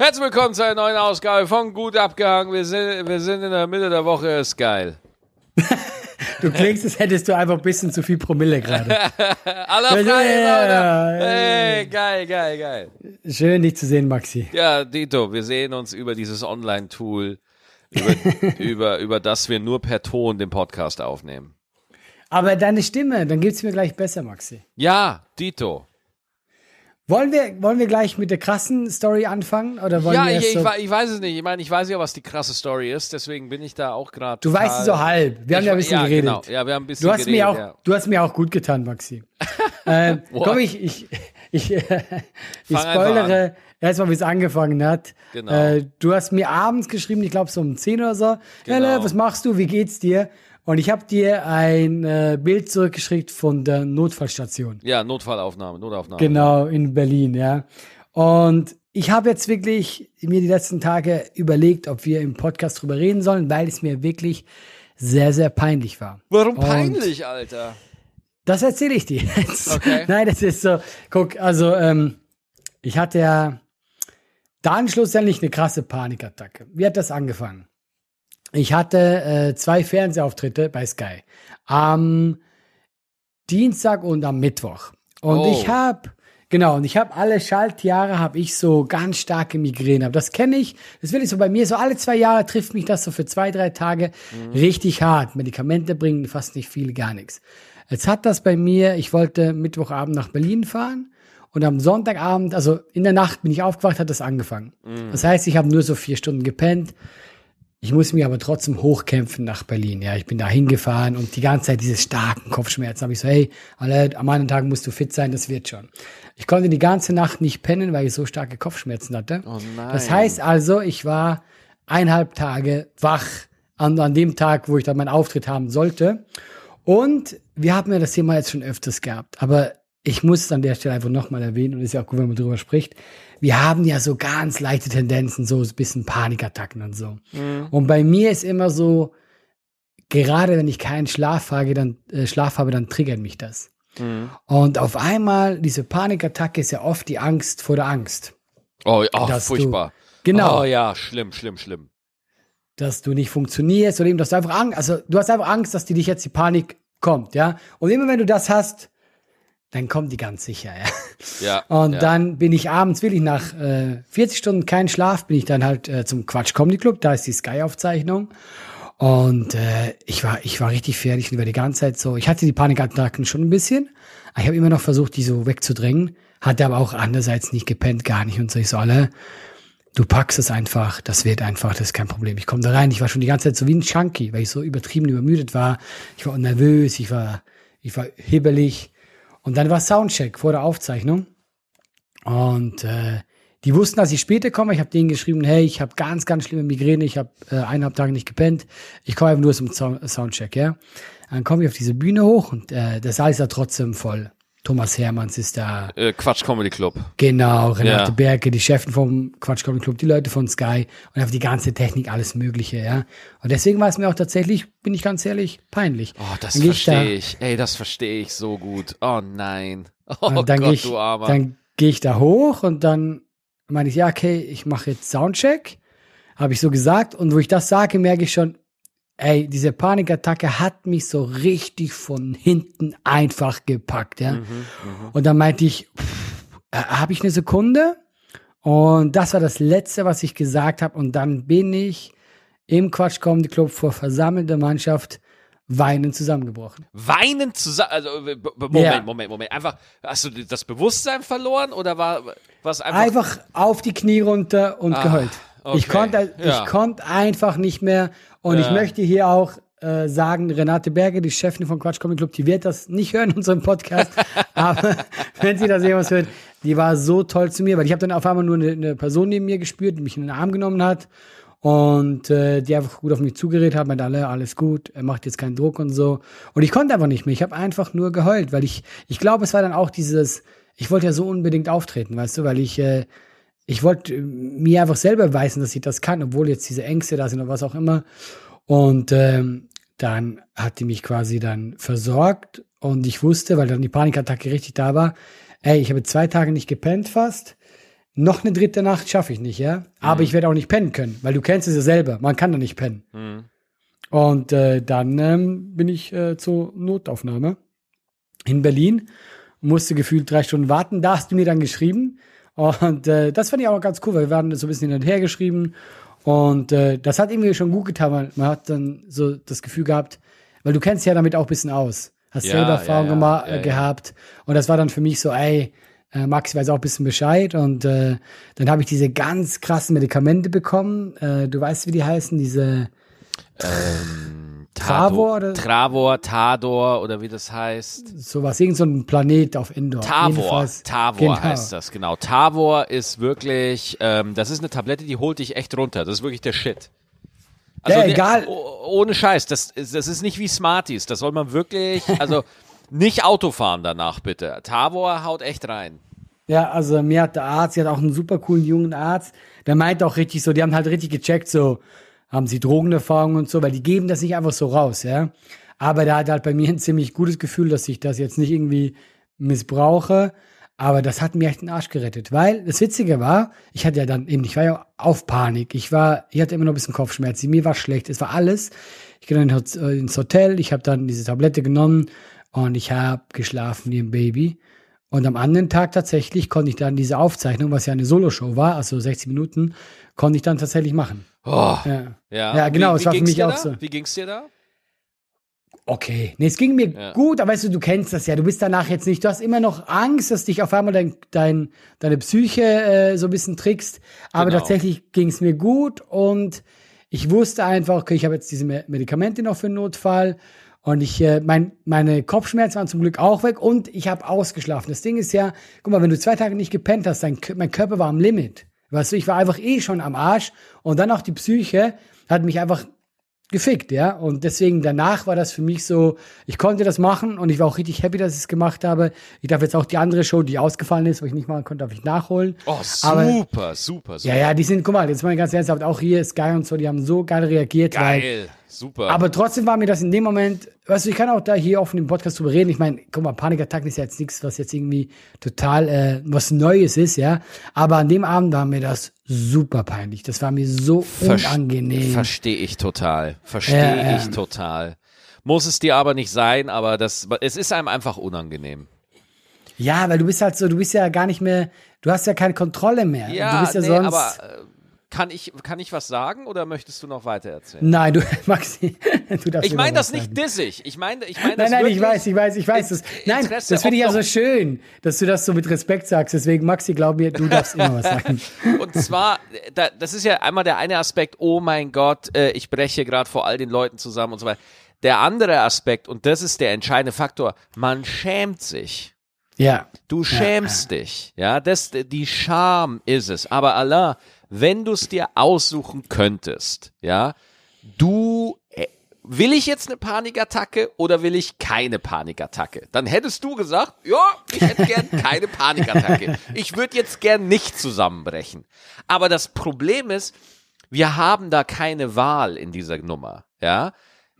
Herzlich willkommen zu einer neuen Ausgabe von Gut abgehangen. Wir sind, wir sind in der Mitte der Woche, ist geil. Du klingst, als hättest du einfach ein bisschen zu viel Promille gerade. Aller frei, Ja, Hey, geil, geil, geil. Schön, dich zu sehen, Maxi. Ja, Dito, wir sehen uns über dieses Online-Tool, über, über, über das wir nur per Ton den Podcast aufnehmen. Aber deine Stimme, dann geht's mir gleich besser, Maxi. Ja, Dito. Wollen wir, wollen wir gleich mit der krassen Story anfangen? Oder wollen Ja, wir ich, ich, so, wei- ich weiß es nicht. Ich meine, ich weiß ja, was die krasse Story ist, deswegen bin ich da auch gerade. Du weißt es so halb. Wir haben ja ein bisschen ja, geredet. Genau. Ja, wir haben ein bisschen Du hast, geredet. mir auch, ja. du hast mir auch gut getan, Maxi. ähm, komm, ich, ich, ich, ich Fang einfach spoilere erstmal, wie es angefangen hat. Genau. Äh, du hast mir abends geschrieben, ich glaube so um 10 oder so. Genau. Helle, was machst du? Wie geht's dir? Und ich habe dir ein äh, Bild zurückgeschickt von der Notfallstation. ja, Notfallaufnahme, Notaufnahme. Genau, in Berlin, ja. Und ich habe jetzt wirklich mir die letzten Tage überlegt, ob wir im Podcast drüber reden sollen, weil es mir wirklich sehr, sehr peinlich war. Warum Und- peinlich, Alter? Das erzähle ich dir jetzt. Okay. Nein, das ist so. Guck, also ähm, ich hatte ja dann schlussendlich eine krasse Panikattacke. Wie hat das angefangen? Ich hatte äh, zwei Fernsehauftritte bei Sky. Am Dienstag und am Mittwoch. Und Oh. ich habe Genau, und ich habe alle Schaltjahre habe ich so ganz starke Migräne. Aber das kenne ich, das will ich so bei mir, so alle zwei Jahre trifft mich das so für zwei, drei Tage richtig hart. Medikamente bringen fast nicht viel, gar nichts. Jetzt hat das bei mir, ich wollte Mittwochabend nach Berlin fahren und am Sonntagabend, also in der Nacht bin ich aufgewacht, hat das angefangen. Das heißt, ich habe nur so vier Stunden gepennt. Ich muss mich aber trotzdem hochkämpfen nach Berlin. Ja, ich bin da hingefahren und die ganze Zeit diese starken Kopfschmerzen. Habe ich so, hey, alle, am anderen Tag musst du fit sein, das wird schon. Ich konnte die ganze Nacht nicht pennen, weil ich so starke Kopfschmerzen hatte. Oh nein. Das heißt also, ich war eineinhalb Tage wach an, an dem Tag, wo ich dann meinen Auftritt haben sollte. Und wir haben ja das Thema jetzt schon öfters gehabt, aber ich muss es an der Stelle einfach nochmal erwähnen und ist ja auch gut, wenn man drüber spricht. Wir haben ja so ganz leichte Tendenzen, so ein bisschen Panikattacken und so. Und bei mir ist immer so, gerade wenn ich keinen Schlaf habe, dann, äh, Schlaf habe, dann triggert mich das. Und auf einmal, diese Panikattacke ist ja oft die Angst vor der Angst. Oh, oh dass du- furchtbar. Genau. Oh ja, schlimm, schlimm, schlimm. dass du nicht funktionierst oder eben, dass du einfach Angst, also du hast einfach Angst, dass dir dich jetzt die Panik kommt, ja. Und immer wenn du das hast, dann kommt die ganz sicher, ja. Ja. Und ja. dann bin ich abends, will ich nach äh, 40 Stunden kein Schlaf, bin ich dann halt äh, zum Quatsch Comedy Club, da ist die Sky-Aufzeichnung. Und äh, ich war, ich war richtig fertig und war die ganze Zeit so. Ich hatte die Panikattacken schon ein bisschen, ich habe immer noch versucht, die so wegzudrängen. Hatte aber auch andererseits nicht gepennt, gar nicht. Und so ich so alle, du packst es einfach, das wird einfach, das ist kein Problem. Ich komme da rein, ich war schon die ganze Zeit so wie ein Chunky, weil ich so übertrieben übermüdet war. Ich war nervös, ich war, ich war hibbelig. Und dann war Soundcheck vor der Aufzeichnung. Und äh, die wussten, dass ich später komme. Ich habe denen geschrieben, hey, ich habe ganz, ganz schlimme Migräne, ich habe äh, eineinhalb Tage nicht gepennt. Ich komme einfach nur zum Sound Soundcheck, ja. Dann komme ich auf diese Bühne hoch und äh, der Saal ist da trotzdem voll. Thomas Hermanns ist da, Äh, Quatsch Comedy Club. genau, Renate Ja. Berke, die Chefin vom Quatsch Comedy Club, die Leute von Sky und einfach die ganze Technik, alles Mögliche, ja. Und deswegen war es mir auch tatsächlich, bin ich ganz ehrlich, peinlich. Oh, das geh ich da- verstehe ich. Ey, das verstehe ich so gut. Oh nein. Oh dann Gott, ich, du Armer. dann gehe ich da hoch und dann meine ich, ja, okay, ich mache jetzt Soundcheck. Habe ich so gesagt. Und wo ich das sage, merke ich schon, ey, diese Panikattacke hat mich so richtig von hinten einfach gepackt, ja. Mhm, Und dann meinte ich, äh, habe ich eine Sekunde? Und das war das Letzte, was ich gesagt habe. Und dann bin ich im Quatsch Comedy Club vor versammelter Mannschaft weinend zusammengebrochen. Weinen zusammen. Also, äh, Moment, Ja. Moment, Moment. Einfach, hast du das Bewusstsein verloren oder war was einfach. einfach auf die Knie runter und Ah, geheult. Ich okay. konnte, Ja. ich konnte einfach nicht mehr. Und ich Ja. möchte hier auch äh, sagen, Renate Berger, die Chefin von Quatsch Comedy Club, die wird das nicht hören in unserem Podcast. aber wenn sie das jemals hört, die war so toll zu mir, weil ich habe dann auf einmal nur eine, eine Person neben mir gespürt, die mich in den Arm genommen hat und äh, die einfach gut auf mich zugeredet hat, meinte alle, alles gut, er macht jetzt keinen Druck und so. Und ich konnte einfach nicht mehr. Ich habe einfach nur geheult, weil ich, ich glaube, es war dann auch dieses, ich wollte ja so unbedingt auftreten, weißt du, weil ich, äh, ich wollte äh, mir einfach selber beweisen, dass ich das kann, obwohl jetzt diese Ängste da sind oder was auch immer. Und ähm, dann hat die mich quasi dann versorgt und ich wusste, weil dann die Panikattacke richtig da war, ey, ich habe zwei Tage nicht gepennt fast. noch eine dritte Nacht schaffe ich nicht, ja. Aber ich werde auch nicht pennen können, weil du kennst es ja selber. Man kann da nicht pennen. Und äh, dann ähm, bin ich äh, zur Notaufnahme in Berlin, musste gefühlt drei Stunden warten. Da hast du mir dann geschrieben. Und äh, das fand ich auch ganz cool, weil wir waren so ein bisschen hin und her geschrieben. Und äh, das hat irgendwie schon gut getan, weil man hat dann so das Gefühl gehabt, weil du kennst ja damit auch ein bisschen aus. Hast Ja, selber Erfahrung ja, ja, ja, gehabt. Und das war dann für mich so, ey, äh, Max weiß auch ein bisschen Bescheid. Und äh, dann habe ich diese ganz krassen Medikamente bekommen. Äh, du weißt, wie die heißen, diese Travor oder- Travor, Tador oder wie das heißt. sowas, irgend so ein Planet auf Endor. Tavor, Tavor genau. heißt das, genau. Tavor ist wirklich, ähm, das ist eine Tablette, die holt dich echt runter. Das ist wirklich der Shit. Ja, ne- egal. oh- Ohne Scheiß, das, ist- das ist nicht wie Smarties. Das soll man wirklich, also nicht Auto fahren danach bitte. Tavor haut echt rein. Ja, also mir hat der Arzt, sie hat auch einen super coolen jungen Arzt, der meint auch richtig so, die haben halt richtig gecheckt, so, haben sie Drogenerfahrung und so, weil die geben das nicht einfach so raus, ja. Aber der hat halt bei mir ein ziemlich gutes Gefühl, dass ich das jetzt nicht irgendwie missbrauche. Aber das hat mir echt den Arsch gerettet, weil das Witzige war, ich hatte ja dann eben, ich war ja auf Panik, ich war, ich hatte immer noch ein bisschen Kopfschmerzen, mir war schlecht, es war alles. Ich ging dann ins Hotel, ich habe dann diese Tablette genommen und ich habe geschlafen wie ein Baby. Und am anderen Tag tatsächlich konnte ich dann diese Aufzeichnung, was ja eine Soloshow war, also 60 Minuten, konnte ich dann tatsächlich machen. Oh, Ja. ja. Ja, genau, wie, es war für ging's mich dir auch da? so. Wie ging's dir da? Okay. Nee, es ging mir Ja. gut, aber weißt du, du kennst das ja. Du bist danach jetzt nicht, du hast immer noch Angst, dass dich auf einmal dein, dein, deine Psyche äh, so ein bisschen trickst. Aber Genau. tatsächlich ging es mir gut und ich wusste einfach, okay, ich habe jetzt diese Me- Medikamente noch für den Notfall. Und ich, äh, mein, meine Kopfschmerzen waren zum Glück auch weg und ich habe ausgeschlafen. Das Ding ist ja, guck mal, wenn du zwei Tage nicht gepennt hast, dein, mein Körper war am Limit. Weißt du, ich war einfach eh schon am Arsch und dann auch die Psyche hat mich einfach gefickt, ja. Und deswegen danach war das für mich so, ich konnte das machen und ich war auch richtig happy, dass ich es gemacht habe. Ich darf jetzt auch die andere Show, die ausgefallen ist, wo ich nicht machen konnte, darf ich nachholen. Oh, Aber- super, super, super. Ja, ja, die sind, guck mal, jetzt mal ganz ernsthaft, auch hier Sky und so, die haben so geil reagiert. Weil, Geil, super. aber trotzdem war mir das in dem Moment, weißt du, ich kann auch da hier offen im Podcast drüber reden. Ich meine, guck mal, Panikattacken ist ja jetzt nichts, was jetzt irgendwie total äh, was Neues ist, ja. Aber an dem Abend war mir das super peinlich. Das war mir so Verst- unangenehm. Verstehe ich total. Verstehe ja. ich total. Muss es dir aber nicht sein, aber das, es ist einem einfach unangenehm. Ja, weil du bist halt so, du bist ja gar nicht mehr, du hast ja keine Kontrolle mehr. Ja, du bist ja nee, sonst. aber äh, kann ich, kann ich was sagen oder möchtest du noch weiter erzählen? Nein, du, Maxi, du darfst Ich meine das nicht dissig. Ich meine, ich meine Nein, nein, ich weiß, ich weiß, ich weiß. Das, nein, Interesse, das finde ich ja so schön, dass du das so mit Respekt sagst. Deswegen, Maxi, glaub mir, du darfst immer was sagen. Und zwar, da, das ist ja einmal der eine Aspekt, oh mein Gott, äh, ich breche gerade vor all den Leuten zusammen und so weiter. Der andere Aspekt, und das ist der entscheidende Faktor, man schämt sich. Ja. Du schämst dich, ja, das, die Scham ist es. Aber Allah, wenn du es dir aussuchen könntest, ja, du, äh, will ich jetzt eine Panikattacke oder will ich keine Panikattacke? Dann hättest du gesagt, ja, ich hätte gern keine Panikattacke. Ich würde jetzt gern nicht zusammenbrechen. Aber das Problem ist, wir haben da keine Wahl in dieser Nummer, ja.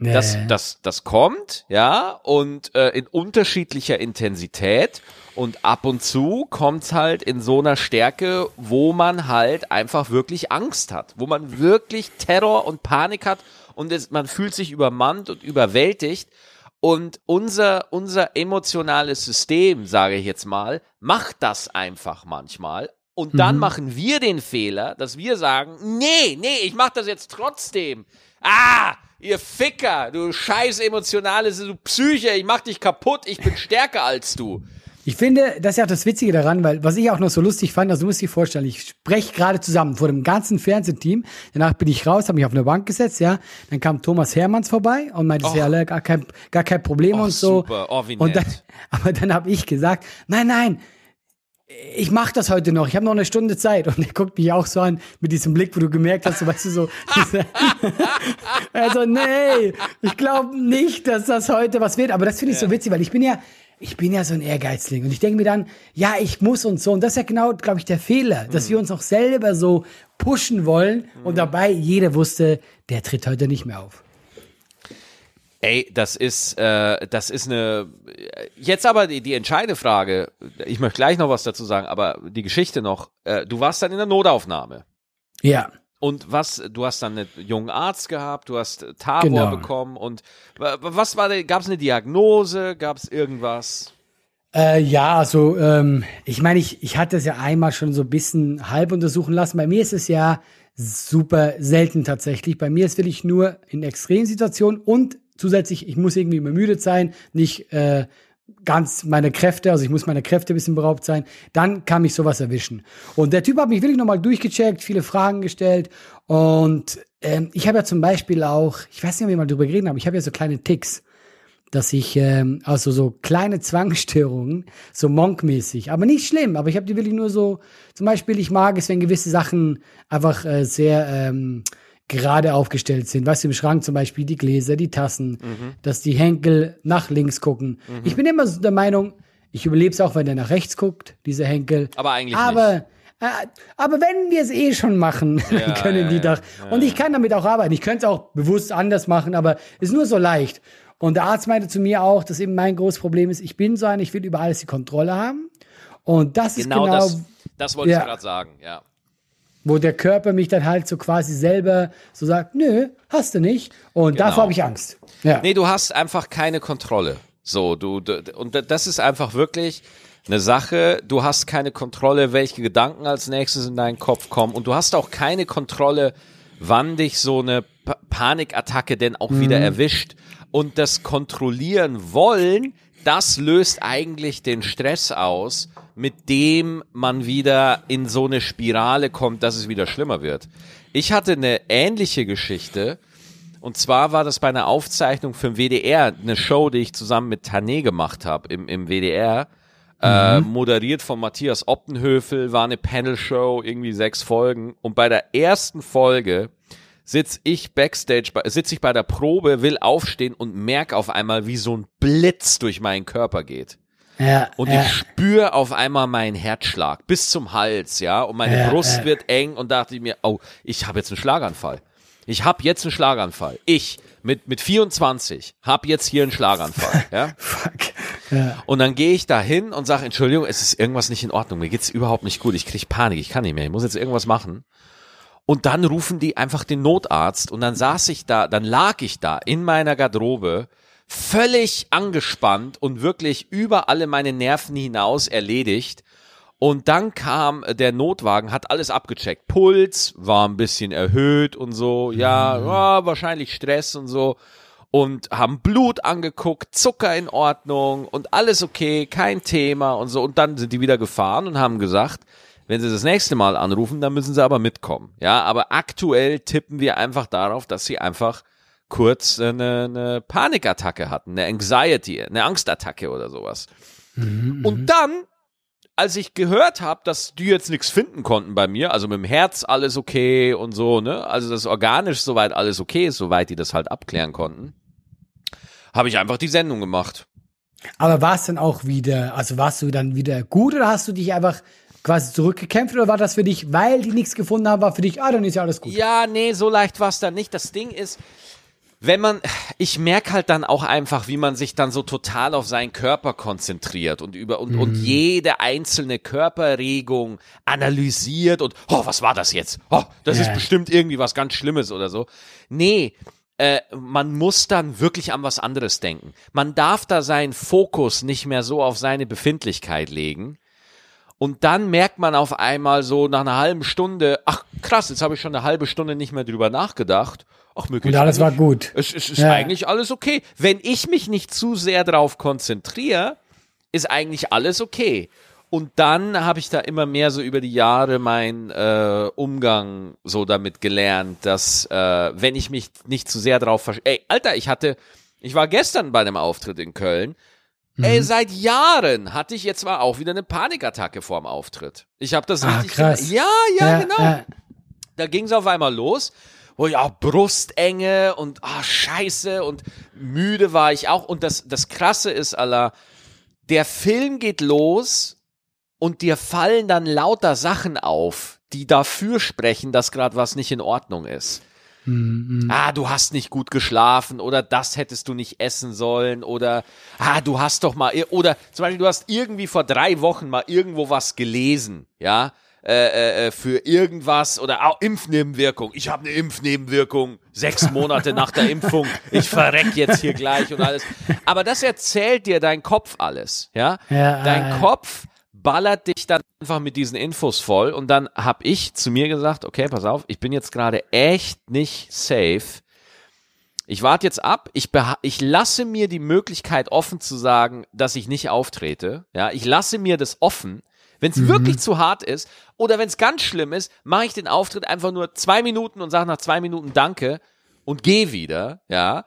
Nee. Das, das, das kommt, ja, und äh, in unterschiedlicher Intensität. Und ab und zu kommt's halt in so einer Stärke, wo man halt einfach wirklich Angst hat, wo man wirklich Terror und Panik hat und es, man fühlt sich übermannt und überwältigt. Und unser, unser emotionales System, sage ich jetzt mal, macht das einfach manchmal. Und dann machen wir den Fehler, dass wir sagen, nee, nee, ich mach das jetzt trotzdem. Ah, ihr Ficker, du scheiß emotionales, du Psyche, ich mach dich kaputt, ich bin stärker als du. Ich finde, das ist ja auch das Witzige daran, weil was ich auch noch so lustig fand, also du musst dir vorstellen, ich spreche gerade zusammen vor dem ganzen Fernsehteam. Danach bin ich raus, habe mich auf eine Bank gesetzt, ja. Dann kam Thomas Hermanns vorbei und meinte, Och. ja, gar kein, gar kein Problem Och, und so. super. Oh, wie und dann, nett. aber dann habe ich gesagt, nein, nein, ich mache das heute noch, ich habe noch eine Stunde Zeit. Und er guckt mich auch so an mit diesem Blick, wo du gemerkt hast, so weißt du so, also nee, ich glaube nicht, dass das heute was wird. Aber das finde ich so witzig, weil ich bin ja, ich bin ja so ein Ehrgeizling und ich denke mir dann, ja, ich muss und so. Und das ist ja genau, glaube ich, der Fehler, dass wir uns noch selber so pushen wollen und dabei jeder wusste, der tritt heute nicht mehr auf. Ey, das ist, äh, das ist eine. Jetzt aber die, die entscheidende Frage. Ich möchte gleich noch was dazu sagen, aber die Geschichte noch. Äh, du warst dann in der Notaufnahme. Ja. Und was, du hast dann einen jungen Arzt gehabt, du hast Tabor Genau. bekommen und wa- was war gab es eine Diagnose, gab es irgendwas? Äh, ja, also ähm, ich meine, ich, ich hatte es ja einmal schon so ein bisschen halb untersuchen lassen. Bei mir ist es ja super selten tatsächlich. Bei mir ist wirklich nur in Extremsituationen und zusätzlich, ich muss irgendwie übermüdet sein, nicht äh, ganz meine Kräfte, also ich muss meine Kräfte ein bisschen beraubt sein, dann kann mich sowas erwischen. Und der Typ hat mich wirklich nochmal durchgecheckt, viele Fragen gestellt und ähm, ich habe ja zum Beispiel auch, ich weiß nicht, ob wir mal drüber geredet haben, ich habe ja so kleine Ticks dass ich ähm, also so kleine Zwangsstörungen, so monkmäßig, aber nicht schlimm, aber ich habe die wirklich nur so, zum Beispiel, ich mag es, wenn gewisse Sachen einfach äh, sehr ähm, gerade aufgestellt sind. Weißt du, im Schrank zum Beispiel die Gläser, die Tassen, dass die Henkel nach links gucken. Ich bin immer so der Meinung, ich überlebe es auch, wenn der nach rechts guckt, dieser Henkel. Aber eigentlich aber, Äh, aber wenn wir es eh schon machen, dann Ja, können ja, die ja, doch. Und ich kann damit auch arbeiten. Ich könnte es auch bewusst anders machen, aber ist nur so leicht. Und der Arzt meinte zu mir auch, dass eben mein großes Problem ist, ich bin so ein, ich will über alles die Kontrolle haben. Und das ist Genau, genau, das, das wollte ich gerade sagen, ja. Wo der Körper mich dann halt so quasi selber so sagt, nö, hast du nicht. Und Genau. davor habe ich Angst. Ja. Nee, du hast einfach keine Kontrolle. So, du, du und das ist einfach wirklich eine Sache, du hast keine Kontrolle, welche Gedanken als nächstes in deinen Kopf kommen und du hast auch keine Kontrolle, wann dich so eine Pa- Panikattacke denn auch wieder erwischt und das kontrollieren wollen, das löst eigentlich den Stress aus, mit dem man wieder in so eine Spirale kommt, dass es wieder schlimmer wird. Ich hatte eine ähnliche Geschichte, und zwar war das bei einer Aufzeichnung für den WDR, eine Show, die ich zusammen mit Tané gemacht habe im, im WDR. Äh, moderiert von Matthias Optenhöfel, war eine Panel-Show, irgendwie sechs Folgen. Und bei der ersten Folge sitz ich backstage, bei- sitz ich bei der Probe, will aufstehen und merk auf einmal, wie so ein Blitz durch meinen Körper geht. Ja, Und ja. ich spüre auf einmal meinen Herzschlag bis zum Hals, ja, und meine Ja, Brust wird eng und dachte ich mir, oh, ich habe jetzt einen Schlaganfall. Ich habe jetzt einen Schlaganfall. Ich mit mit 24 habe jetzt hier einen Schlaganfall, ja? Fuck. Ja. Und dann gehe ich da hin und sage, Entschuldigung, es ist irgendwas nicht in Ordnung. Mir geht's überhaupt nicht gut. Ich krieg Panik. Ich kann nicht mehr. Ich muss jetzt irgendwas machen. Und dann rufen die einfach den Notarzt und dann saß ich da, dann lag ich da in meiner Garderobe, völlig angespannt und wirklich über alle meine Nerven hinaus erledigt. Und dann kam der Notwagen, hat alles abgecheckt. Puls war ein bisschen erhöht und so. Ja, ja wahrscheinlich Stress und so. Und haben Blut angeguckt, Zucker in Ordnung und alles okay, kein Thema und so. Und dann sind die wieder gefahren und haben gesagt, wenn sie das nächste Mal anrufen, dann müssen sie aber mitkommen. Ja, aber aktuell tippen wir einfach darauf, dass sie einfach kurz eine, eine Panikattacke hatten, eine Anxiety, eine Angstattacke oder sowas. Und dann als ich gehört habe, dass die jetzt nichts finden konnten bei mir, also mit dem Herz alles okay und so, ne? Also das organisch soweit alles okay ist, soweit die das halt abklären konnten, habe ich einfach die Sendung gemacht. Aber war es dann auch wieder, also warst du dann wieder gut oder hast du dich einfach quasi zurückgekämpft oder war das für dich, weil die nichts gefunden haben, war für dich, ah, dann ist ja alles gut. Ja, nee, so leicht war es dann nicht. Das Ding ist, wenn man, ich merke halt dann auch einfach, wie man sich dann so total auf seinen Körper konzentriert und über und, und jede einzelne Körperregung analysiert und, oh, was war das jetzt? Oh, das Ja. ist bestimmt irgendwie was ganz Schlimmes oder so. Nee, äh, man muss dann wirklich an was anderes denken. Man darf da seinen Fokus nicht mehr so auf seine Befindlichkeit legen. Und dann merkt man auf einmal so nach einer halben Stunde, ach krass, jetzt habe ich schon eine halbe Stunde nicht mehr drüber nachgedacht. Ach, mir geht's Und alles war gut. Es, es ist Ja. eigentlich alles okay. Wenn ich mich nicht zu sehr drauf konzentriere, ist eigentlich alles okay. Und dann habe ich da immer mehr so über die Jahre meinen äh, Umgang so damit gelernt, dass äh, wenn ich mich nicht zu sehr drauf versch Ey, Alter, ich hatte, ich war gestern bei einem Auftritt in Köln. Mhm. Ey, seit Jahren hatte ich jetzt mal auch wieder eine Panikattacke vorm Auftritt. Ich habe das Ah, richtig. krass. Ja, ja, genau ja. da ging es auf einmal los. Oh ja, Brustenge und ah, scheiße und müde war ich auch. Und das, das Krasse ist, Allah, der Film geht los und dir fallen dann lauter Sachen auf, die dafür sprechen, dass gerade was nicht in Ordnung ist. Mhm. Ah, du hast nicht gut geschlafen oder das hättest du nicht essen sollen oder ah, du hast doch mal oder zum Beispiel du hast irgendwie vor drei Wochen mal irgendwo was gelesen, ja, äh, äh, für irgendwas oder auch Impfnebenwirkung. Ich habe eine Impfnebenwirkung sechs Monate nach der Impfung. Ich verreck jetzt hier gleich und alles. Aber das erzählt dir dein Kopf alles, ja. Ja, dein äh, Kopf ballert dich dann einfach mit diesen Infos voll und dann hab ich zu mir gesagt, okay, pass auf, ich bin jetzt gerade echt nicht safe. Ich warte jetzt ab, ich, ich lasse mir die Möglichkeit offen zu sagen, dass ich nicht auftrete. Ja, ich lasse mir das offen. Wenn es wirklich zu hart ist oder wenn es ganz schlimm ist, mache ich den Auftritt einfach nur zwei Minuten und sage nach zwei Minuten Danke und gehe wieder. Ja,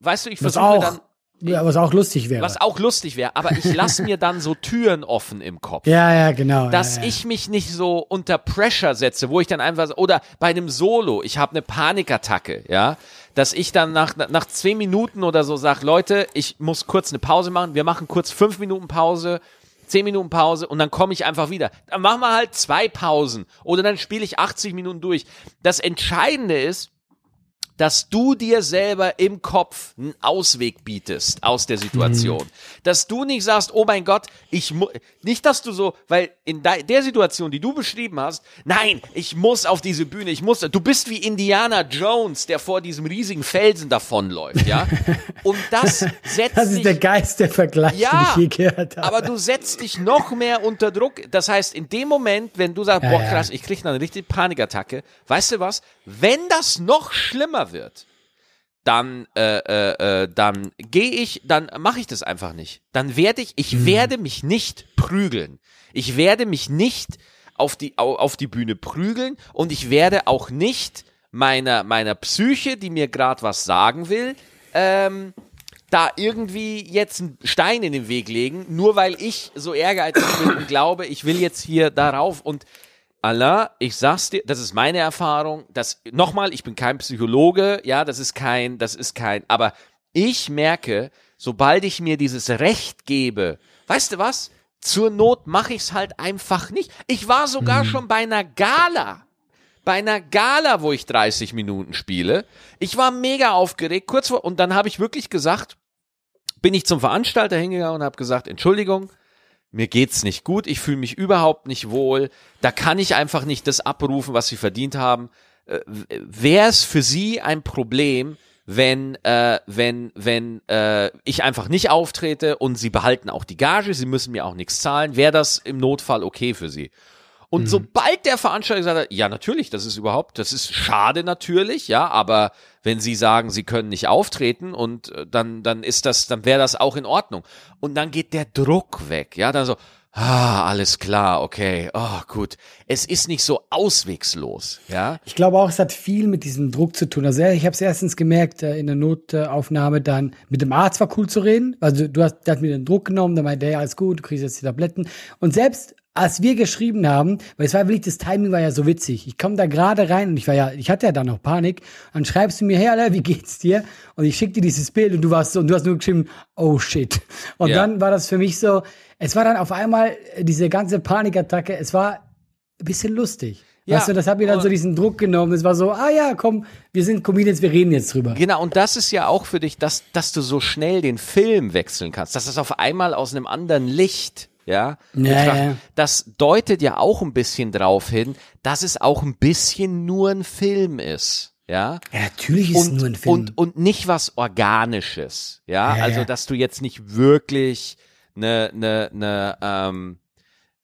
weißt du, ich versuche dann, ja, was auch lustig wäre. was auch lustig wäre, aber ich lasse mir dann so Türen offen im Kopf ja, ja, genau. dass ja, ja. ich mich nicht so unter Pressure setze, wo ich dann einfach so- oder bei einem Solo, ich habe eine Panikattacke, ja, dass ich dann nach nach zehn Minuten oder so sage, Leute, ich muss kurz eine Pause machen, wir machen kurz fünf Minuten Pause, zehn Minuten Pause und dann komme ich einfach wieder. Dann machen wir halt zwei Pausen oder dann spiele ich 80 Minuten durch. Das Entscheidende ist, dass du dir selber im Kopf einen Ausweg bietest aus der Situation. Dass du nicht sagst, oh mein Gott, ich muss, nicht, dass du so, weil in de der Situation, die du beschrieben hast, nein, ich muss auf diese Bühne, ich muss, du bist wie Indiana Jones, der vor diesem riesigen Felsen davonläuft, ja? Und das setzt Das ist dich, der geilste Vergleich, Ja, den ich je gehört habe. aber du setzt dich noch mehr unter Druck. Das heißt, in dem Moment, wenn du sagst, Ja, boah, ja. krass, ich kriege eine richtige Panikattacke, weißt du was? Wenn das noch schlimmer wird, dann, äh, äh, äh, dann gehe ich, dann mache ich das einfach nicht. Dann werde ich, ich Mhm. werde mich nicht prügeln. Ich werde mich nicht auf die, au- auf die Bühne prügeln und ich werde auch nicht meiner, meiner Psyche, die mir gerade was sagen will, ähm, da irgendwie jetzt einen Stein in den Weg legen, nur weil ich so ehrgeizig bin und glaube, ich will jetzt hier darauf und Allah, ich sag's dir, das ist meine Erfahrung, das nochmal, ich bin kein Psychologe, ja, das ist kein, das ist kein, aber ich merke, sobald ich mir dieses Recht gebe, weißt du was? Zur Not mache ich's halt einfach nicht. Ich war sogar schon bei einer Gala bei einer Gala, wo ich 30 Minuten spiele. Ich war mega aufgeregt, kurz vor, und dann habe ich wirklich gesagt, bin ich zum Veranstalter hingegangen und habe gesagt, Entschuldigung, mir geht's nicht gut, ich fühle mich überhaupt nicht wohl, da kann ich einfach nicht das abrufen, was sie verdient haben. Äh, Wäre es für sie ein Problem, wenn, äh, wenn, wenn äh, ich einfach nicht auftrete und sie behalten auch die Gage, sie müssen mir auch nichts zahlen, wäre das im Notfall okay für sie? Und sobald der Veranstalter gesagt hat, ja, natürlich, das ist überhaupt, das ist schade natürlich, ja, aber wenn Sie sagen, Sie können nicht auftreten und äh, dann, dann ist das, dann wäre das auch in Ordnung. Und dann geht der Druck weg, ja, dann so, ah, alles klar, okay, oh, gut. Es ist nicht so auswegslos, ja. Ich glaube auch, es hat viel mit diesem Druck zu tun. Also ich habe es erstens gemerkt, äh, in der Notaufnahme dann mit dem Arzt war cool zu reden. Also du hast, der hat mir den Druck genommen, der meinte, ja, alles gut, du kriegst jetzt die Tabletten. Und selbst als wir geschrieben haben, weil es war wirklich, das Timing war ja so witzig. Ich komme da gerade rein und ich war ja, ich hatte ja dann noch Panik. Dann schreibst du mir, hey, Alter, wie geht's dir? Und ich schick dir dieses Bild und du warst so, und du hast nur geschrieben, oh shit. Und Ja. dann war das für mich so, es war dann auf einmal äh, diese ganze Panikattacke, es war ein bisschen lustig. Ja. Weißt du, das hat mir dann so diesen Druck genommen. Es war so, ah ja, komm, wir sind Comedians, wir reden jetzt drüber. Genau, und das ist ja auch für dich, dass, dass du so schnell den Film wechseln kannst, dass das auf einmal aus einem anderen Licht, ja, ja. das deutet ja auch ein bisschen drauf hin, dass es auch ein bisschen nur ein Film ist. Ja, Ja, natürlich ist es und, nur ein Film. und, und nicht was Organisches. Ja, Ja, also, dass du jetzt nicht wirklich eine, eine, eine, ähm,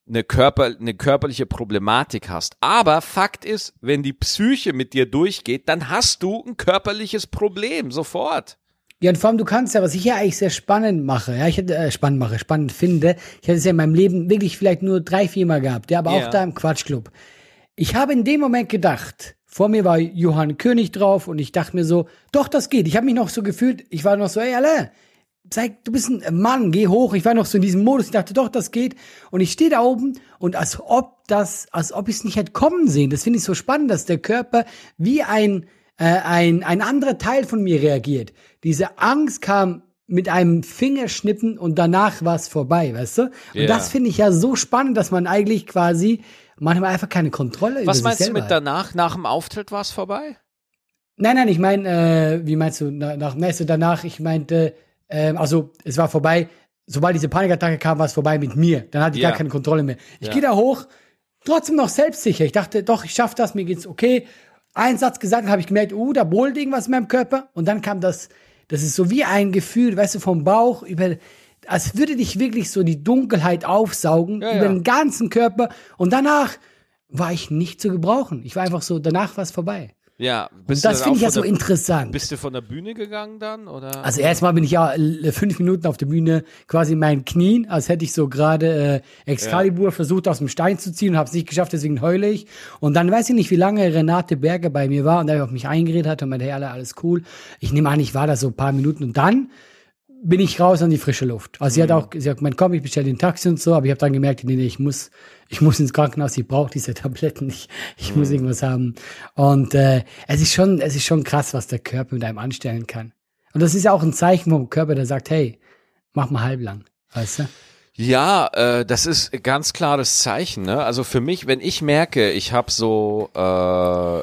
eine, Körper, eine körperliche Problematik hast. Aber Fakt ist, wenn die Psyche mit dir durchgeht, dann hast du ein körperliches Problem sofort. Ja, und vor allem, du kannst ja, was ich ja eigentlich sehr spannend mache, ja, ich hätte, äh, spannend mache, spannend finde, ich hätte es ja in meinem Leben wirklich vielleicht nur drei, vier Mal gehabt, ja, aber Ja. auch da im Quatschclub. Ich habe in dem Moment gedacht, vor mir war Johann König drauf und ich dachte mir so, doch, das geht. Ich habe mich noch so gefühlt, ich war noch so, ey, Alain, zeig, du bist ein Mann, geh hoch. Ich war noch so in diesem Modus, ich dachte, doch, das geht. Und ich stehe da oben und als ob das, als ob ich es nicht hätte kommen sehen. Das finde ich so spannend, dass der Körper wie ein, äh, ein, ein anderer Teil von mir reagiert. Diese Angst kam mit einem Fingerschnippen und danach war es vorbei, weißt du? Und Ja. das finde ich ja so spannend, dass man eigentlich quasi manchmal einfach keine Kontrolle über Was sich meinst du selber mit hat. danach? Nach dem Auftritt war es vorbei? Nein, nein, ich meine, äh, wie meinst du, nach, nach meinst du danach, ich meinte, ähm, also es war vorbei, sobald diese Panikattacke kam, war es vorbei mit mir. Dann hatte ich Ja. gar keine Kontrolle mehr. Ich Ja. gehe da hoch, trotzdem noch selbstsicher. Ich dachte, doch, ich schaffe das, mir geht's okay. Ein Satz gesagt, habe ich gemerkt, uh, da brodelt irgendwas in meinem Körper. Und dann kam das, das ist so wie ein Gefühl, weißt du, vom Bauch über, als würde dich wirklich so die Dunkelheit aufsaugen Ja, über ja. den ganzen Körper. Und danach war ich nicht zu gebrauchen. Ich war einfach so, danach war es vorbei. Ja, Und bist du das finde ich ja so interessant. Bist du von der Bühne gegangen dann? Oder? Also erstmal bin ich ja äh, fünf Minuten auf der Bühne quasi in meinen Knien, als hätte ich so gerade äh, Excalibur versucht aus dem Stein zu ziehen und habe es nicht geschafft, deswegen heule ich. Und dann weiß ich nicht, wie lange Renate Berger bei mir war und da auf mich eingeredet hat und meinte, hey, alle, alles cool. Ich nehme an, ich war da so ein paar Minuten und dann bin ich raus an die frische Luft. Also sie hat auch, sie hat gemeint, komm, ich bestelle den Taxi und so, aber ich habe dann gemerkt, nee, nee, ich muss, ich muss ins Krankenhaus, ich brauche diese Tabletten, ich, ich muss irgendwas haben. Und äh, es ist schon, es ist schon krass, was der Körper mit einem anstellen kann. Und das ist ja auch ein Zeichen vom Körper, der sagt, hey, mach mal halblang, weißt du? Ja, äh, das ist ganz klares Zeichen. Ne? Also für mich, wenn ich merke, ich habe so, äh, äh,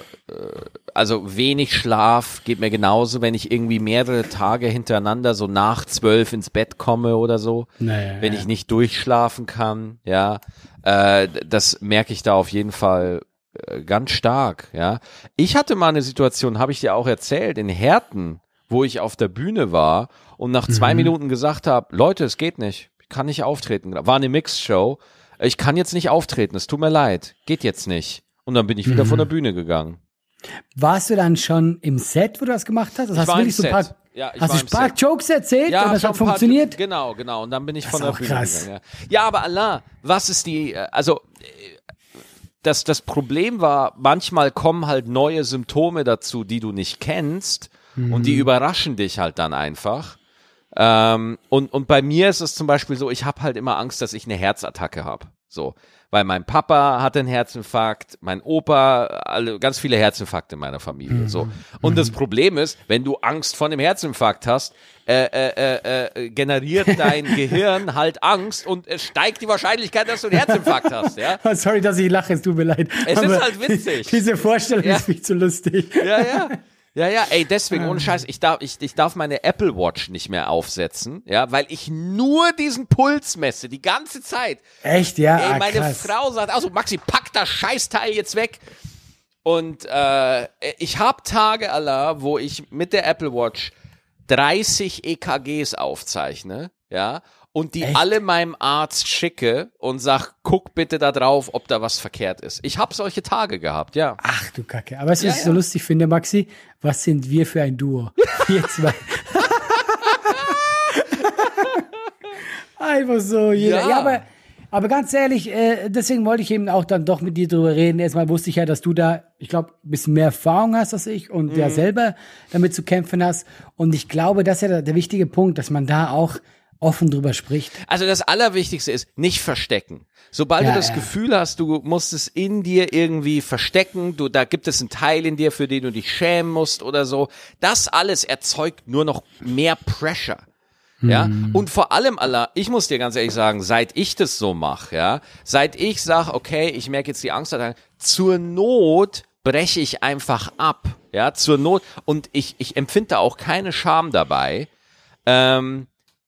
also wenig Schlaf, geht mir genauso, wenn ich irgendwie mehrere Tage hintereinander so nach zwölf ins Bett komme oder so, Naja, wenn ich nicht durchschlafen kann, ja, äh, das merke ich da auf jeden Fall äh, ganz stark. Ja, ich hatte mal eine Situation, habe ich dir auch erzählt, in Herten, wo ich auf der Bühne war und nach zwei Minuten gesagt habe, Leute, es geht nicht, ich kann nicht auftreten. War eine Mixshow, ich kann jetzt nicht auftreten, es tut mir leid, geht jetzt nicht. Und dann bin ich wieder von der Bühne gegangen. Warst du dann schon im Set, wo du das gemacht hast? Das hast war du im so ein Set. paar, Ja, ich hast du ein paar Set. Jokes erzählt und das hat ein paar- funktioniert? Genau, genau. Und dann bin ich von ist der Bühne krass. gegangen. Ja. ja, aber Allah, was ist die, also das, das Problem war, manchmal kommen halt neue Symptome dazu, die du nicht kennst und die überraschen dich halt dann einfach. Ähm, und, und bei mir ist es zum Beispiel so, ich habe halt immer Angst, dass ich eine Herzattacke habe. So. Weil mein Papa hatte einen Herzinfarkt, mein Opa, alle, ganz viele Herzinfarkte in meiner Familie. So. Und das Problem ist, wenn du Angst vor einem Herzinfarkt hast, äh, äh, äh, äh, generiert dein Gehirn halt Angst und es steigt die Wahrscheinlichkeit, dass du einen Herzinfarkt hast, ja? Sorry, dass ich lache, es tut mir leid. Es ist halt witzig. Diese Vorstellung Ja. ist viel zu lustig. Ja, ja. Ja, ja, ey, deswegen, ohne Scheiß, ich darf, ich, ich darf meine Apple Watch nicht mehr aufsetzen, ja, weil ich nur diesen Puls messe, die ganze Zeit. Echt, ja? Ey, ah, meine krass. Frau sagt, also Maxi, pack das Scheißteil jetzt weg. Und äh, ich habe Tage, Allah, wo ich mit der Apple Watch 30 EKGs aufzeichne, ja, und die Echt? alle meinem Arzt schicke und sag, guck bitte da drauf, ob da was verkehrt ist. Ich habe solche Tage gehabt, ja. Ach du Kacke. Aber was Ja, ich so ja. lustig finde, Maxi? Was sind wir für ein Duo? Wir zwei. Einfach so, jeder. Ja. Ja, aber, aber ganz ehrlich, äh, deswegen wollte ich eben auch dann doch mit dir drüber reden. Erstmal wusste ich ja, dass du da, ich glaube, ein bisschen mehr Erfahrung hast als ich und Mhm. ja selber damit zu kämpfen hast. Und ich glaube, das ist ja der, der wichtige Punkt, dass man da auch offen drüber spricht. Also das Allerwichtigste ist, nicht verstecken. Sobald Ja, du das ja. Gefühl hast, du musst es in dir irgendwie verstecken, du, da gibt es einen Teil in dir, für den du dich schämen musst oder so, das alles erzeugt nur noch mehr Pressure. Ja, und vor allem, Allah, ich muss dir ganz ehrlich sagen, seit ich das so mache, ja, seit ich sag, okay, ich merke jetzt die Angst, zur Not breche ich einfach ab, ja, zur Not, und ich, ich empfinde da auch keine Scham dabei, ähm,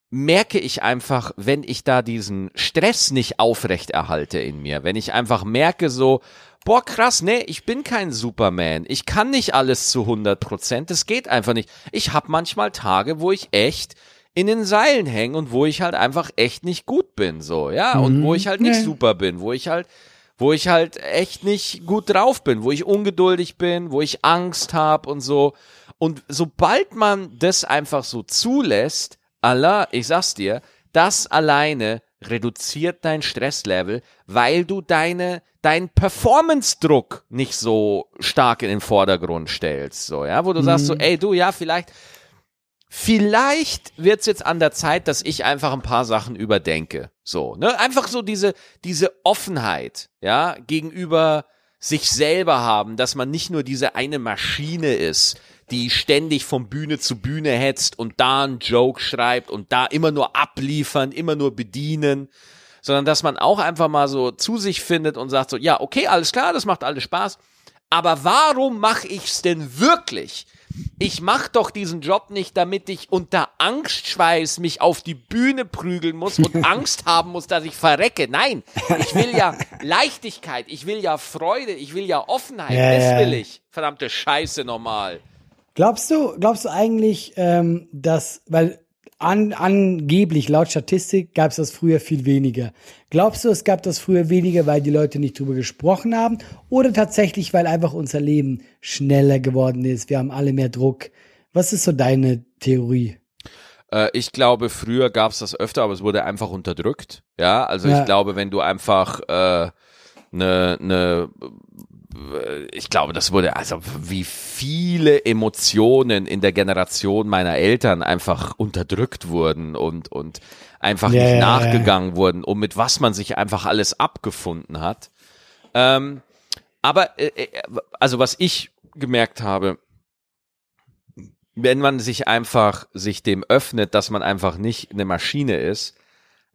merke ich einfach, wenn ich da diesen Stress nicht aufrechterhalte in mir, wenn ich einfach merke so, boah krass, nee, ich bin kein Superman, ich kann nicht alles zu 100 Prozent, das geht einfach nicht. Ich habe manchmal Tage, wo ich echt in den Seilen hänge und wo ich halt einfach echt nicht gut bin, so, ja, und wo ich halt nicht Ja. super bin, wo ich halt wo ich halt echt nicht gut drauf bin, wo ich ungeduldig bin, wo ich Angst habe und so. Und sobald man das einfach so zulässt, Allah, ich sag's dir, das alleine reduziert dein Stresslevel, weil du deine deinen Performance-Druck nicht so stark in den Vordergrund stellst, so ja, wo du sagst so, ey du, ja vielleicht Vielleicht wird's jetzt an der Zeit, dass ich einfach ein paar Sachen überdenke. So, ne? Einfach so diese, diese Offenheit, ja, gegenüber sich selber haben, dass man nicht nur diese eine Maschine ist, die ständig von Bühne zu Bühne hetzt und da einen Joke schreibt und da immer nur abliefern, immer nur bedienen, sondern dass man auch einfach mal so zu sich findet und sagt so, ja, okay, alles klar, das macht alles Spaß, aber warum mache ich's denn wirklich? Ich mach doch diesen Job nicht, damit ich unter Angstschweiß mich auf die Bühne prügeln muss und Angst haben muss, dass ich verrecke. Nein, ich will ja Leichtigkeit, ich will ja Freude, ich will ja Offenheit. Ja, das will ich. Verdammte Scheiße nochmal. Glaubst du, glaubst du eigentlich, ähm, dass, weil an, angeblich laut Statistik gab es das früher viel weniger. Glaubst du, es gab das früher weniger, weil die Leute nicht drüber gesprochen haben? Oder tatsächlich, weil einfach unser Leben schneller geworden ist? Wir haben alle mehr Druck. Was ist so deine Theorie? Äh, ich glaube, früher gab es das öfter, aber es wurde einfach unterdrückt. Ja, also Ja. ich glaube, wenn du einfach äh, ne, ne, ich glaube, das wurde, also wie viele Emotionen in der Generation meiner Eltern einfach unterdrückt wurden und, und einfach Ja, nicht nachgegangen wurden und mit was man sich einfach alles abgefunden hat. Ähm, aber, äh, äh, also was ich gemerkt habe, wenn man sich einfach sich dem öffnet, dass man einfach nicht eine Maschine ist,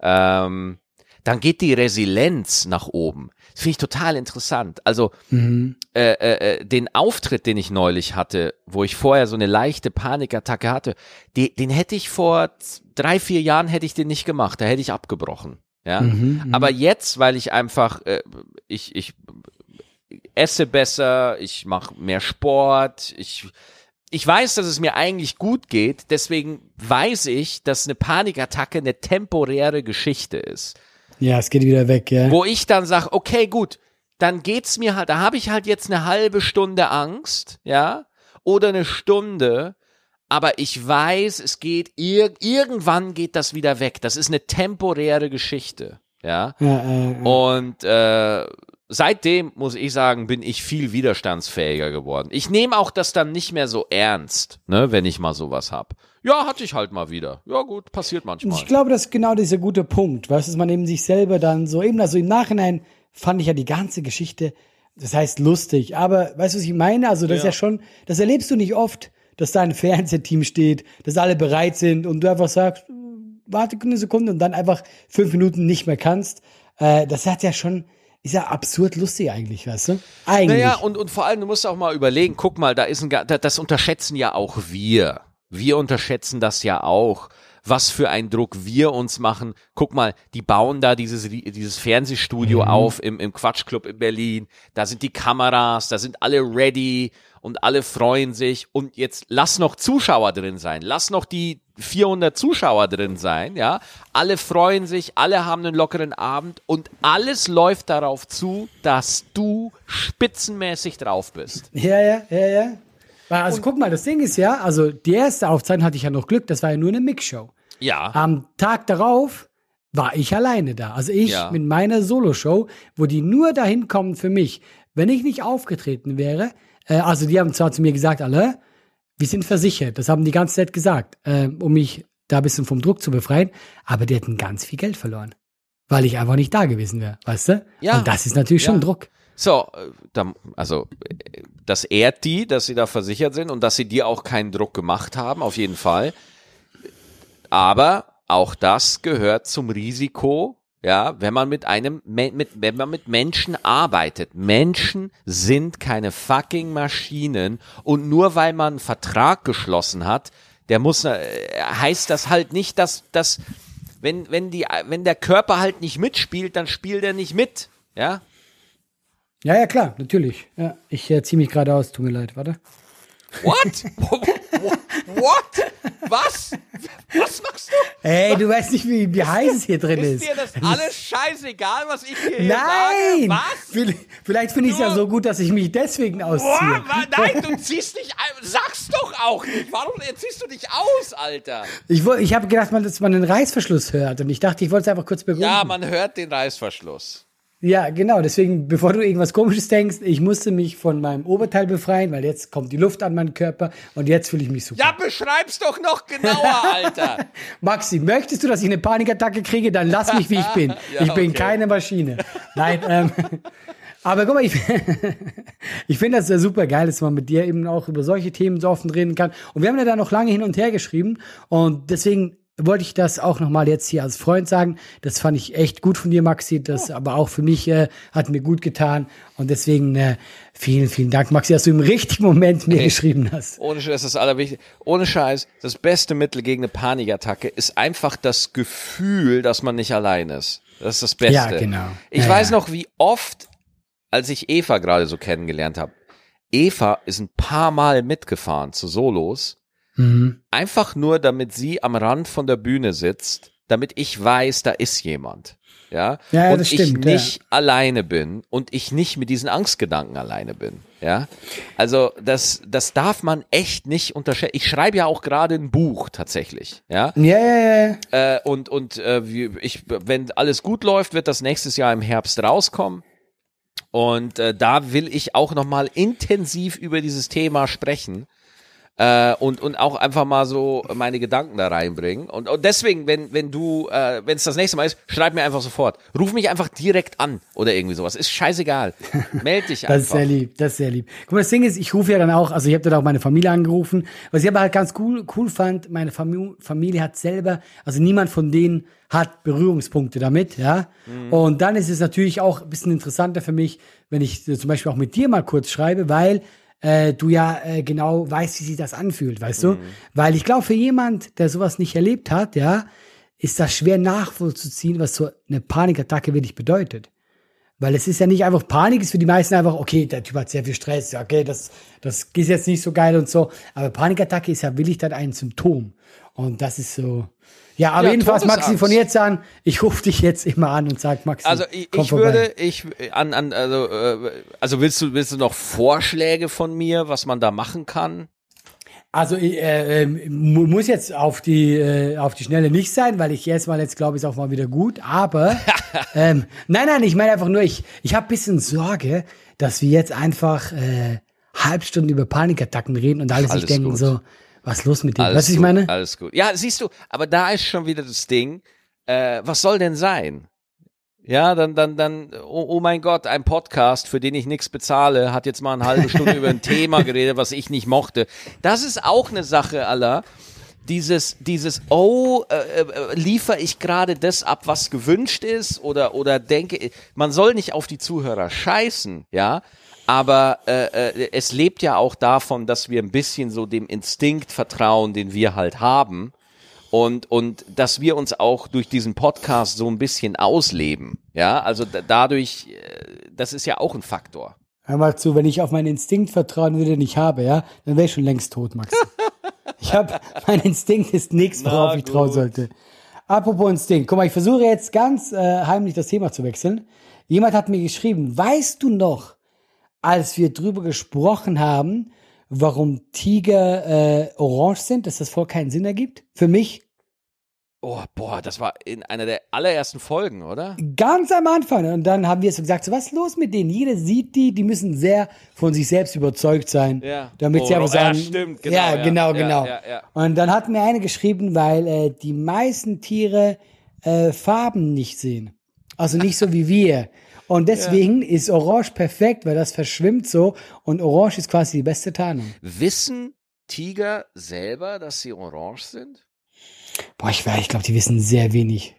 ähm, dann geht die Resilienz nach oben. Das finde ich total interessant. Also Mhm. äh, äh, äh, den Auftritt, den ich neulich hatte, wo ich vorher so eine leichte Panikattacke hatte, die, den hätte ich vor drei, vier Jahren hätte ich den nicht gemacht. Da hätte ich abgebrochen. Ja. Mhm, Aber jetzt, weil ich einfach, äh, ich, ich esse besser, ich mache mehr Sport, ich ich weiß, dass es mir eigentlich gut geht, deswegen weiß ich, dass eine Panikattacke eine temporäre Geschichte ist Ja, es geht wieder weg, ja. wo ich dann sage, okay, gut, dann geht's mir halt, da habe ich halt jetzt eine halbe Stunde Angst, ja, oder eine Stunde, aber ich weiß, es geht ir irgendwann geht das wieder weg. Das ist eine temporäre Geschichte, ja. Ja, äh, äh. Und äh, seitdem muss ich sagen, bin ich viel widerstandsfähiger geworden. Ich nehme auch das dann nicht mehr so ernst, ne, wenn ich mal sowas hab. Ja, hatte ich halt mal wieder. Ja, gut, passiert manchmal. Ich glaube, das ist genau dieser gute Punkt, weißt du, dass man eben sich selber dann so eben, also im Nachhinein fand ich ja die ganze Geschichte, das heißt lustig, aber weißt du, was ich meine? Also das ist Ja. ja schon, das erlebst du nicht oft, dass da ein Fernsehteam steht, dass alle bereit sind und du einfach sagst, warte eine Sekunde und dann einfach fünf Minuten nicht mehr kannst. Äh, das hat ja schon, ist ja absurd lustig eigentlich, weißt du? Eigentlich. Naja, und, und vor allem, du musst auch mal überlegen, guck mal, da ist ein, das unterschätzen ja auch wir. Wir unterschätzen das ja auch, was für ein Druck wir uns machen. Guck mal, die bauen da dieses, dieses Fernsehstudio Mhm. auf im, im Quatschclub in Berlin. Da sind die Kameras, da sind alle ready und alle freuen sich. Und jetzt lass noch Zuschauer drin sein. Lass noch die 400 Zuschauer drin sein, ja. Alle freuen sich, alle haben einen lockeren Abend und alles läuft darauf zu, dass du spitzenmäßig drauf bist. Ja, ja, ja, ja. Also guck mal, das Ding ist ja, also die erste Aufzeichnung hatte ich ja noch Glück, das war ja nur eine Mixshow. Ja. Am Tag darauf war ich alleine da. Also ich Ja. mit meiner Soloshow, wo die nur dahin kommen für mich. Wenn ich nicht aufgetreten wäre, äh, also die haben zwar zu mir gesagt, alle, wir sind versichert, das haben die ganze Zeit gesagt, äh, um mich da ein bisschen vom Druck zu befreien, aber die hätten ganz viel Geld verloren, weil ich einfach nicht da gewesen wäre, weißt du? Ja. Und das ist natürlich Ja. schon Druck. So, äh, da, also äh, das ehrt die, dass sie da versichert sind und dass sie dir auch keinen Druck gemacht haben, auf jeden Fall. Aber auch das gehört zum Risiko, ja, wenn man mit einem, mit, wenn man mit Menschen arbeitet. Menschen sind keine fucking Maschinen und nur weil man einen Vertrag geschlossen hat, der muss, äh, heißt das halt nicht, dass, dass, wenn, wenn die, wenn der Körper halt nicht mitspielt, dann spielt er nicht mit, ja. Ja, ja, klar, natürlich. Ja, ich äh, ziehe mich gerade aus, tut mir leid, warte. What? What? Was? Was machst du? Ey, du weißt nicht, wie, wie heiß es hier drin Ist ist. dir das alles scheißegal, was ich hier Nein! sage? Was? Vielleicht, finde ich es ja so gut, dass ich mich deswegen Boah, ausziehe. wa- nein, du ziehst dich ein. Sag's doch auch nicht. Warum ziehst du dich aus, Alter? Ich, ich habe gedacht, dass man den Reißverschluss hört und ich dachte, ich wollte es einfach kurz beruhigen. Ja, man hört den Reißverschluss. Ja, genau. Deswegen, bevor du irgendwas Komisches denkst, ich musste mich von meinem Oberteil befreien, weil jetzt kommt die Luft an meinen Körper und jetzt fühle ich mich super. Ja, beschreib's doch noch genauer, Alter. Maxi, möchtest du, dass ich eine Panikattacke kriege? Dann lass mich, wie ich bin. Ja, ich bin okay. keine Maschine. Nein, ähm, aber guck mal, ich, ich finde das ja super geil, dass man mit dir eben auch über solche Themen so offen reden kann. Und wir haben ja da noch lange hin und her geschrieben und deswegen wollte ich das auch nochmal jetzt hier als Freund sagen. Das fand ich echt gut von dir, Maxi. Das aber auch für mich äh, hat mir gut getan. Und deswegen äh, vielen, vielen Dank, Maxi, dass du im richtigen Moment mir Hey. geschrieben hast. Ohne Scheiß, das ist das Allerwichtigste. Ohne Scheiß, das beste Mittel gegen eine Panikattacke ist einfach das Gefühl, dass man nicht allein ist. Das ist das Beste. Ja, genau. Ich Ja, weiß ja. noch, wie oft, als ich Eva gerade so kennengelernt habe. Eva ist ein paar Mal mitgefahren zu Solos. Mhm. Einfach nur, damit sie am Rand von der Bühne sitzt, damit ich weiß, da ist jemand. Ja, Ja, und ich stimmt, ja. nicht alleine bin und ich nicht mit diesen Angstgedanken alleine bin. Ja, also das, das darf man echt nicht unterschätzen. Ich schreibe ja auch gerade ein Buch tatsächlich. Ja, Ja, ja, ja. äh, und und äh, ich, wenn alles gut läuft, wird das nächstes Jahr im Herbst rauskommen. Und äh, da will ich auch noch mal intensiv über dieses Thema sprechen äh, und und auch einfach mal so meine Gedanken da reinbringen. Und, und deswegen, wenn wenn du, äh, wenn es das nächste Mal ist, schreib mir einfach sofort. Ruf mich einfach direkt an oder irgendwie sowas. Ist scheißegal. Meld dich Das ist einfach. sehr lieb, das ist sehr lieb. Guck mal, das Ding ist, ich rufe ja dann auch, also ich habe dann auch meine Familie angerufen. Was ich aber halt ganz cool, cool fand, meine Famu Familie hat selber, also niemand von denen hat Berührungspunkte damit, ja. Und dann ist es natürlich auch ein bisschen interessanter für mich, wenn ich zum Beispiel auch mit dir mal kurz schreibe, weil äh, du ja äh, genau weißt, wie sich das anfühlt, weißt du? Weil ich glaube, für jemand, der sowas nicht erlebt hat, ja, ist das schwer nachvollziehen, was so eine Panikattacke wirklich bedeutet. Weil es ist ja nicht einfach Panik, ist für die meisten einfach, okay, der Typ hat sehr viel Stress, okay, das, das ist jetzt nicht so geil und so. Aber Panikattacke ist ja wirklich dann ein Symptom. Und das ist so. Ja, aber Ja, jedenfalls, Maxi, von jetzt an, ich rufe dich jetzt immer an und sag, Maxi, Also ich, ich würde, ich an, an also, äh, also willst du willst du noch Vorschläge von mir, was man da machen kann? Also äh, äh, mu- muss jetzt auf die äh, auf die Schnelle nicht sein, weil ich erstmal jetzt glaube, ist auch mal wieder gut. Aber ähm, nein, nein, ich meine einfach nur, ich ich habe bisschen Sorge, dass wir jetzt einfach äh, halb Stunde über Panikattacken reden und alle sich Alles denken gut. so, was ist los mit dem? Alles was ich gut, meine? Alles gut. Ja, siehst du, aber da ist schon wieder das Ding. Äh, was soll denn sein? Ja, dann, dann, dann, oh, oh mein Gott, ein Podcast, für den ich nichts bezahle, hat jetzt mal eine halbe Stunde über ein Thema geredet, was ich nicht mochte. Das ist auch eine Sache, aller. Dieses, dieses, oh, äh, äh, liefere ich gerade das ab, was gewünscht ist, oder, oder denke, man soll nicht auf die Zuhörer scheißen, ja, aber äh, äh, es lebt ja auch davon, dass wir ein bisschen so dem Instinkt vertrauen, den wir halt haben und und dass wir uns auch durch diesen Podcast so ein bisschen ausleben. Ja, also da, dadurch, äh, das ist ja auch ein Faktor. Hör mal zu, wenn ich auf meinen Instinkt vertrauen würde, den ich habe, ja, dann wäre ich schon längst tot, Maxi. ich habe, mein Instinkt ist nichts, worauf Na ich trauen sollte. Apropos Instinkt, guck mal, ich versuche jetzt ganz äh, heimlich das Thema zu wechseln. Jemand hat mir geschrieben, weißt du noch, als wir drüber gesprochen haben, warum Tiger äh, orange sind, dass das voll keinen Sinn ergibt? Für mich Oh, boah, das war in einer der allerersten Folgen, oder? Ganz am Anfang. Und dann haben wir so gesagt, so was ist los mit denen? Jeder sieht die, die müssen sehr von sich selbst überzeugt sein. Ja. Damit sie Oh, einfach ja, sagen. stimmt, genau, Ja, ja. genau, Ja, genau. ja, ja. Und dann hat mir eine geschrieben, weil äh, die meisten Tiere äh, Farben nicht sehen. Also nicht so wie wir. Und deswegen ist Orange perfekt, weil das verschwimmt so. Und Orange ist quasi die beste Tarnung. Wissen Tiger selber, dass sie orange sind? Boah, ich weiß, ich glaube, die wissen sehr wenig.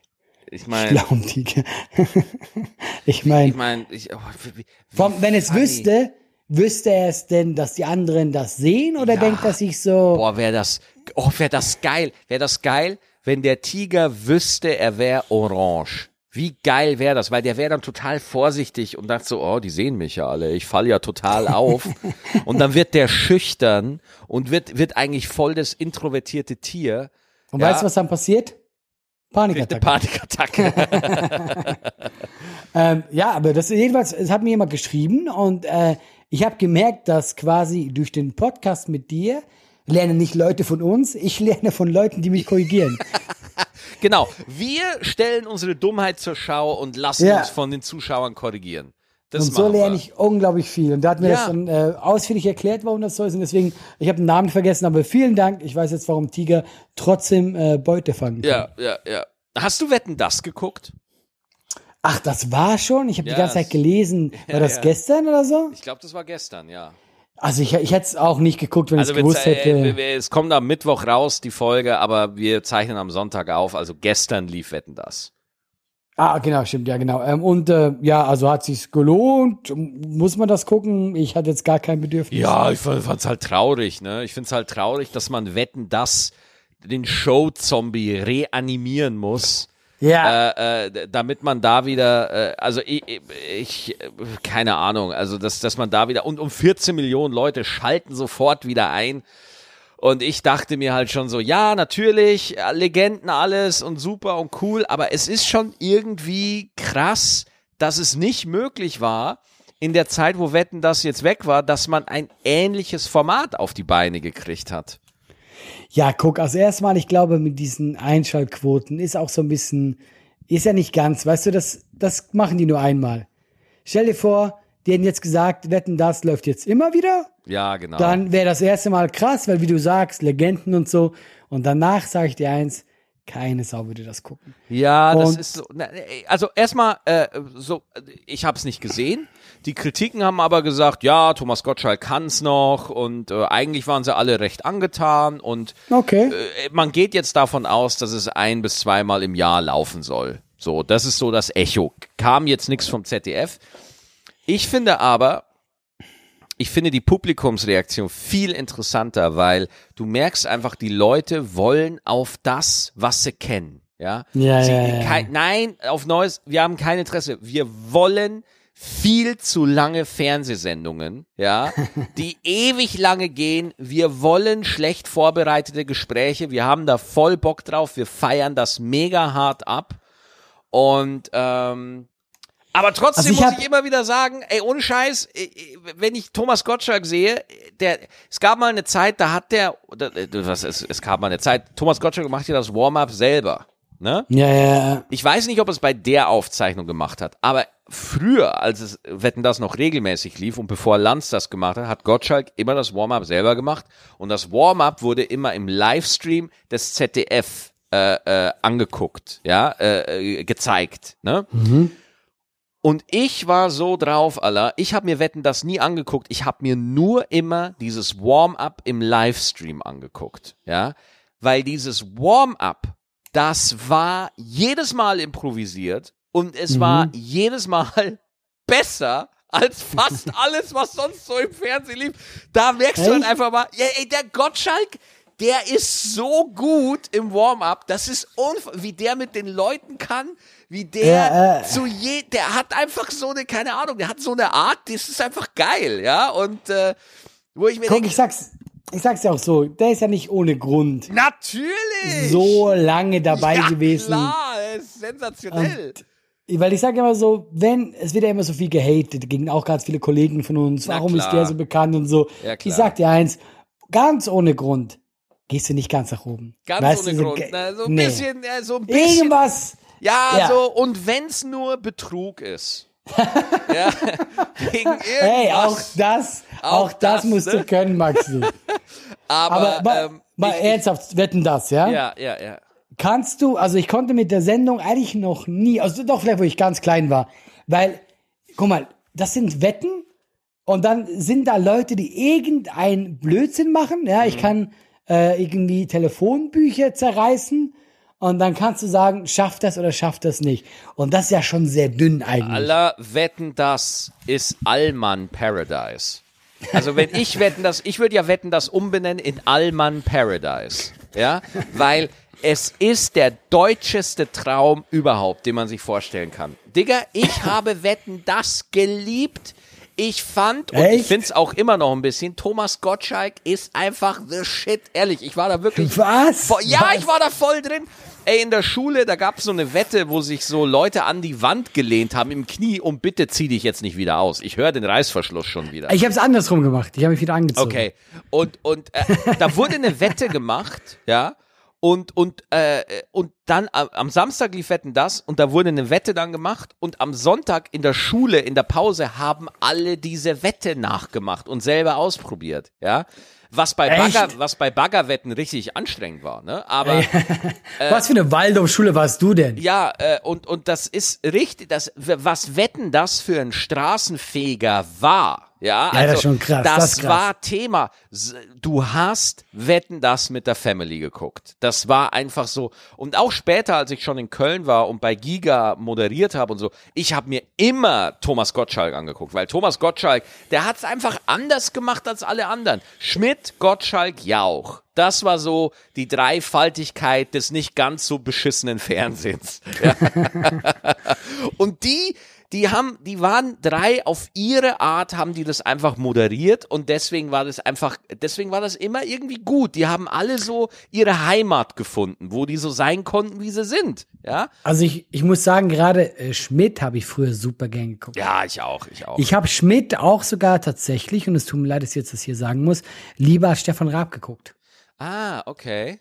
Ich Ich meine, glaube, Tiger. ich meine, ich meine, ich, oh, wie, wie Vom, wenn es funny. wüsste, wüsste er es denn, dass die anderen das sehen oder Ja. denkt er sich so, Boah, wäre das, oh, wäre das geil, wäre das geil, wenn der Tiger wüsste, er wäre orange. Wie geil wäre das, weil der wäre dann total vorsichtig und dachte so, oh, die sehen mich ja alle, ich falle ja total auf. und dann wird der schüchtern und wird, wird eigentlich voll das introvertierte Tier. und Ja. weißt du, was dann passiert? Panikattacke. Panikattacke. Ähm, ja, aber das jedenfalls, es hat mir jemand geschrieben und äh, ich habe gemerkt, dass quasi durch den Podcast mit dir lernen nicht Leute von uns, ich lerne von Leuten, die mich korrigieren. genau. Wir stellen unsere Dummheit zur Schau und lassen Ja. uns von den Zuschauern korrigieren. Das und so lerne ich unglaublich viel. Und da hat mir Ja. das dann äh, ausführlich erklärt, warum das so ist. Und deswegen, ich habe den Namen vergessen, aber vielen Dank. Ich weiß jetzt, warum Tiger trotzdem äh, Beute fangen kann. Ja, ja, ja. Hast du Wetten das geguckt? Ach, das war schon? Ich habe Ja, die ganze Zeit gelesen. War das ja. gestern oder so? Ich glaube, das war gestern, ja. Also ich, ich hätte es auch nicht geguckt, wenn Also ich gewusst wenn's, hätte. es kommt am Mittwoch raus, die Folge, aber wir zeichnen am Sonntag auf. Also gestern lief Wetten das. Ah, genau, stimmt, ja, genau. Ähm, und äh, ja, also hat sich's gelohnt. Muss man das gucken? Ich hatte jetzt gar kein Bedürfnis. Ja, ich fand es halt traurig, ne? Ich finde es halt traurig, dass man Wetten das den Show-Zombie reanimieren muss. Ja, Äh, äh, damit man da wieder, äh, also ich, ich, äh, keine Ahnung, also dass, dass man da wieder, und um 14 Millionen Leute schalten sofort wieder ein. Und ich dachte mir halt schon so, ja, natürlich, äh, Legenden alles und super und cool, aber es ist schon irgendwie krass, dass es nicht möglich war, in der Zeit, wo Wetten das jetzt weg war, dass man ein ähnliches Format auf die Beine gekriegt hat. Ja, guck, also erstmal, ich glaube, mit diesen Einschaltquoten ist auch so ein bisschen, ist ja nicht ganz, weißt du, das, das machen die nur einmal. Stell dir vor, die hätten jetzt gesagt, wetten, das läuft jetzt immer wieder. Ja, genau. Dann wäre das erste Mal krass, weil wie du sagst, Legenden und so. Und danach sage ich dir eins, keine Sau würde das gucken. Ja, das Und- ist so. Also erstmal, äh, so, ich habe es nicht gesehen. Die Kritiken haben aber gesagt, ja, Thomas Gottschalk kann's noch und äh, eigentlich waren sie alle recht angetan und Okay. äh, man geht jetzt davon aus, dass es ein bis zweimal im Jahr laufen soll. So, das ist so das Echo. Kam jetzt nichts vom ZDF. Ich finde aber, ich finde die Publikumsreaktion viel interessanter, weil du merkst einfach, die Leute wollen auf das, was sie kennen. Ja, Ja, sie, ja, ja. Kein, nein, auf Neues, wir haben kein Interesse. Wir wollen viel zu lange Fernsehsendungen, ja, die ewig lange gehen. Wir wollen schlecht vorbereitete Gespräche. Wir haben da voll Bock drauf. Wir feiern das mega hart ab. Und ähm, aber trotzdem Also ich muss ich immer wieder sagen, ey, ohne Scheiß, äh, äh, wenn ich Thomas Gottschalk sehe, der, es gab mal eine Zeit, da hat der, äh, was, es, es gab mal eine Zeit, Thomas Gottschalk macht ja das Warm-up selber, ne? Ja, ja, ja. Ich weiß nicht, ob es bei der Aufzeichnung gemacht hat, aber früher, als es Wetten das noch regelmäßig lief und bevor Lanz das gemacht hat, hat Gottschalk immer das Warm-up selber gemacht und das Warm-up wurde immer im Livestream des ZDF äh, äh, angeguckt, ja, äh, äh, gezeigt, ne? Und ich war so drauf, Alter. Ich habe mir Wetten das nie angeguckt. Ich habe mir nur immer dieses Warm-up im Livestream angeguckt, ja, weil dieses Warm-up, das war jedes Mal improvisiert und es war jedes Mal besser als fast alles, was sonst so im Fernsehen lief. Da merkst du halt Echt? einfach mal, ja, ey, der Gottschalk, der ist so gut im Warm-up, das ist unf wie der mit den Leuten kann, wie der Ja, äh. zu je, der hat einfach so eine, keine Ahnung, der hat so eine Art, das ist einfach geil, ja, und äh, wo ich mir Guck, denke, ich sag's, ich sag's ja auch so, der ist ja nicht ohne Grund natürlich! so lange dabei ja, gewesen. klar, das ist sensationell. Weil ich sage immer so, wenn, es wird ja immer so viel gehatet, gegen auch ganz viele Kollegen von uns, Na warum ist klar. der so bekannt und so. Ja, ich sag dir eins, ganz ohne Grund gehst du nicht ganz nach oben. Ganz Weißt ohne du, Grund, na, so ein nee. bisschen, so ein bisschen, Irgendwas, ja, Ja. so, und wenn's nur Betrug ist. Ja, wegen irgendwas. hey, auch das, auch, Auch das, das, musst ne? du können, Maxi. aber, Aber mal, ähm, mal ich, ernsthaft, wetten das, ja? ja, ja, ja. Kannst du, also ich konnte mit der Sendung eigentlich noch nie, also doch vielleicht, wo ich ganz klein war, weil, guck mal, das sind Wetten und dann sind da Leute, die irgendein Blödsinn machen, ja, Mhm. ich kann äh, irgendwie Telefonbücher zerreißen und dann kannst du sagen, schafft das oder schafft das nicht. Und das ist ja schon sehr dünn eigentlich. Aller wetten, das ist Allmann Paradise. Also wenn ich wetten, das, ich würde ja wetten, das umbenennen in Allmann Paradise. Ja, weil es ist der deutscheste Traum überhaupt, den man sich vorstellen kann. Digga, ich habe wetten, das geliebt. Ich fand, und ich finde es auch immer noch ein bisschen, Thomas Gottschalk ist einfach the shit. Ehrlich, ich war da wirklich Was? Voll, ja, Was? ich war da voll drin. Ey, in der Schule, da gab es so eine Wette, wo sich so Leute an die Wand gelehnt haben im Knie und bitte zieh dich jetzt nicht wieder aus. Ich höre den Reißverschluss schon wieder. Ich habe es andersrum gemacht. Ich habe mich wieder angezogen. Okay. Und, und äh, da wurde eine Wette gemacht, ja. Und, und, äh, und dann am, am Samstag lief Wetten das und da wurde eine Wette dann gemacht und am Sonntag in der Schule, in der Pause, haben alle diese Wette nachgemacht und selber ausprobiert, ja. was bei Echt? Bagger, was bei Baggerwetten richtig anstrengend war, ne? Aber Was für eine Waldorfschule warst du denn? ja, äh, und und das ist richtig, das was Wetten das für ein Straßenfeger war. Ja, also Ja, das ist schon krass, Das, das krass. war Thema. Du hast Wetten das mit der Family geguckt. Das war einfach so. Und auch später, als ich schon in Köln war und bei Giga moderiert habe und so, ich habe mir immer Thomas Gottschalk angeguckt, weil Thomas Gottschalk, der hat es einfach anders gemacht als alle anderen. Schmidt, Gottschalk, Jauch. Das war so die Dreifaltigkeit des nicht ganz so beschissenen Fernsehens. Ja. Und die, die haben, die waren drei auf ihre Art, haben die das einfach moderiert und deswegen war das einfach, deswegen war das immer irgendwie gut. Die haben alle so ihre Heimat gefunden, wo die so sein konnten, wie sie sind. Ja, Also ich, ich muss sagen, gerade äh, Schmidt habe ich früher super gern geguckt. ja, ich auch, ich auch. Ich habe Schmidt auch sogar tatsächlich, und es tut mir leid, dass ich jetzt das hier sagen muss, lieber als Stefan Raab geguckt. ah, okay.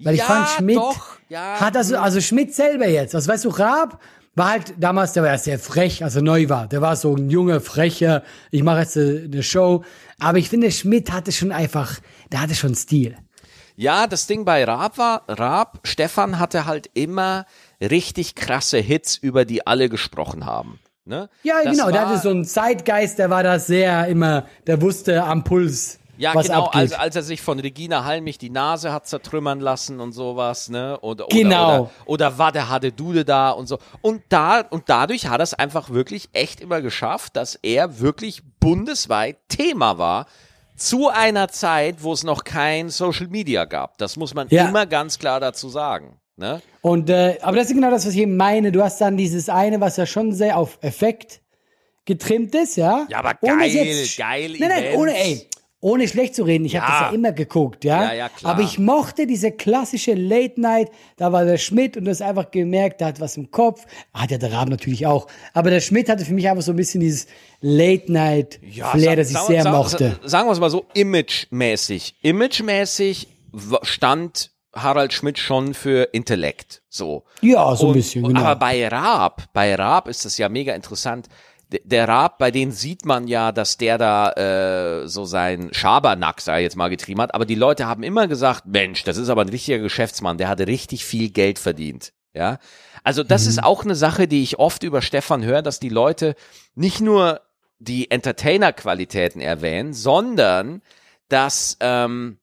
Weil ich ja, fand, Schmidt doch, ja, hat also, also Schmidt selber jetzt, also weißt du, Raab war halt damals, der war ja sehr frech, als er neu war. Der war so ein junger, frecher, ich mache jetzt eine Show. Aber ich finde, Schmidt hatte schon einfach, der hatte schon Stil. Ja, das Ding bei Raab war, Raab, Stefan hatte halt immer richtig krasse Hits, über die alle gesprochen haben. Ne? Ja, Das genau, der war- hatte so einen Zeitgeist, der war da sehr immer, der wusste am Puls, Ja, was genau, abgeht. als, als er sich von Regina Halmich die Nase hat zertrümmern lassen und sowas, ne? Oder, oder, Genau. Oder, oder war der hatte Dude da und so. Und da, und dadurch hat er es einfach wirklich echt immer geschafft, dass er wirklich bundesweit Thema war. Zu einer Zeit, wo es noch kein Social Media gab. Das muss man Ja. immer ganz klar dazu sagen. Ne? Und äh, aber das ist genau das, was ich eben meine. Du hast dann dieses eine, was ja schon sehr auf Effekt getrimmt ist, ja. Ja, aber Ohne es geil, geil Nein, nein, Events. ohne, ey, ohne schlecht zu reden. Ich hab habe das ja immer geguckt, ja. Ja, ja, klar. Aber ich mochte diese klassische Late Night. Da war der Schmidt und du hast einfach gemerkt, der hat was im Kopf. Hat ja der Raben natürlich auch. Aber der Schmidt hatte für mich einfach so ein bisschen dieses Late Night Flair, sag- das ich sehr sag- mochte. Sagen wir es mal so, imagemäßig. Imagemäßig stand Harald Schmidt schon für Intellekt. So. Ja, so ein Und- bisschen, und, genau. Aber bei Raab, bei Raab ist es ja mega interessant. Der Raab, bei denen sieht man ja, dass der da äh, so sein Schabernack, sei jetzt mal getrieben hat. Aber die Leute haben immer gesagt, Mensch, das ist aber ein richtiger Geschäftsmann, der hatte richtig viel Geld verdient. Ja, also das ist auch eine Sache, die ich oft über Stefan höre, dass die Leute nicht nur die Entertainer-Qualitäten erwähnen, sondern dass ähm,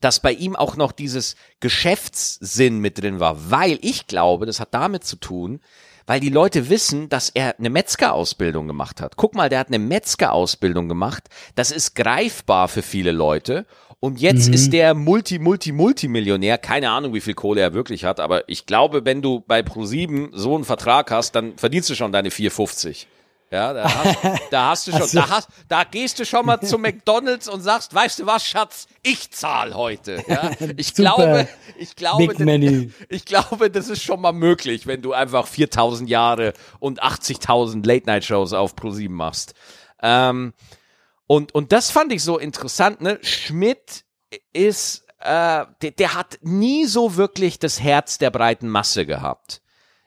dass bei ihm auch noch dieses Geschäftssinn mit drin war, weil ich glaube, das hat damit zu tun, weil die Leute wissen, dass er eine Metzgerausbildung gemacht hat. Guck mal, der hat eine Metzgerausbildung gemacht. Das ist greifbar für viele Leute. Und jetzt ist der Multi, Multi, Multimillionär. Keine Ahnung, wie viel Kohle er wirklich hat, aber ich glaube, wenn du bei Pro7 so einen Vertrag hast, dann verdienst du schon deine 4,50. Ja, da hast, da hast du schon, so. da hast, da gehst du schon mal zu McDonalds und sagst, weißt du was, Schatz, ich zahl heute. Ja, ich glaube, ich glaube, Menu. ich glaube, das ist schon mal möglich, wenn du einfach 4000 Jahre und 80.000 Late-Night-Shows auf Pro7 machst. Ähm, und, und das fand ich so interessant, ne? Schmidt ist, äh, der, der hat nie so wirklich das Herz der breiten Masse gehabt.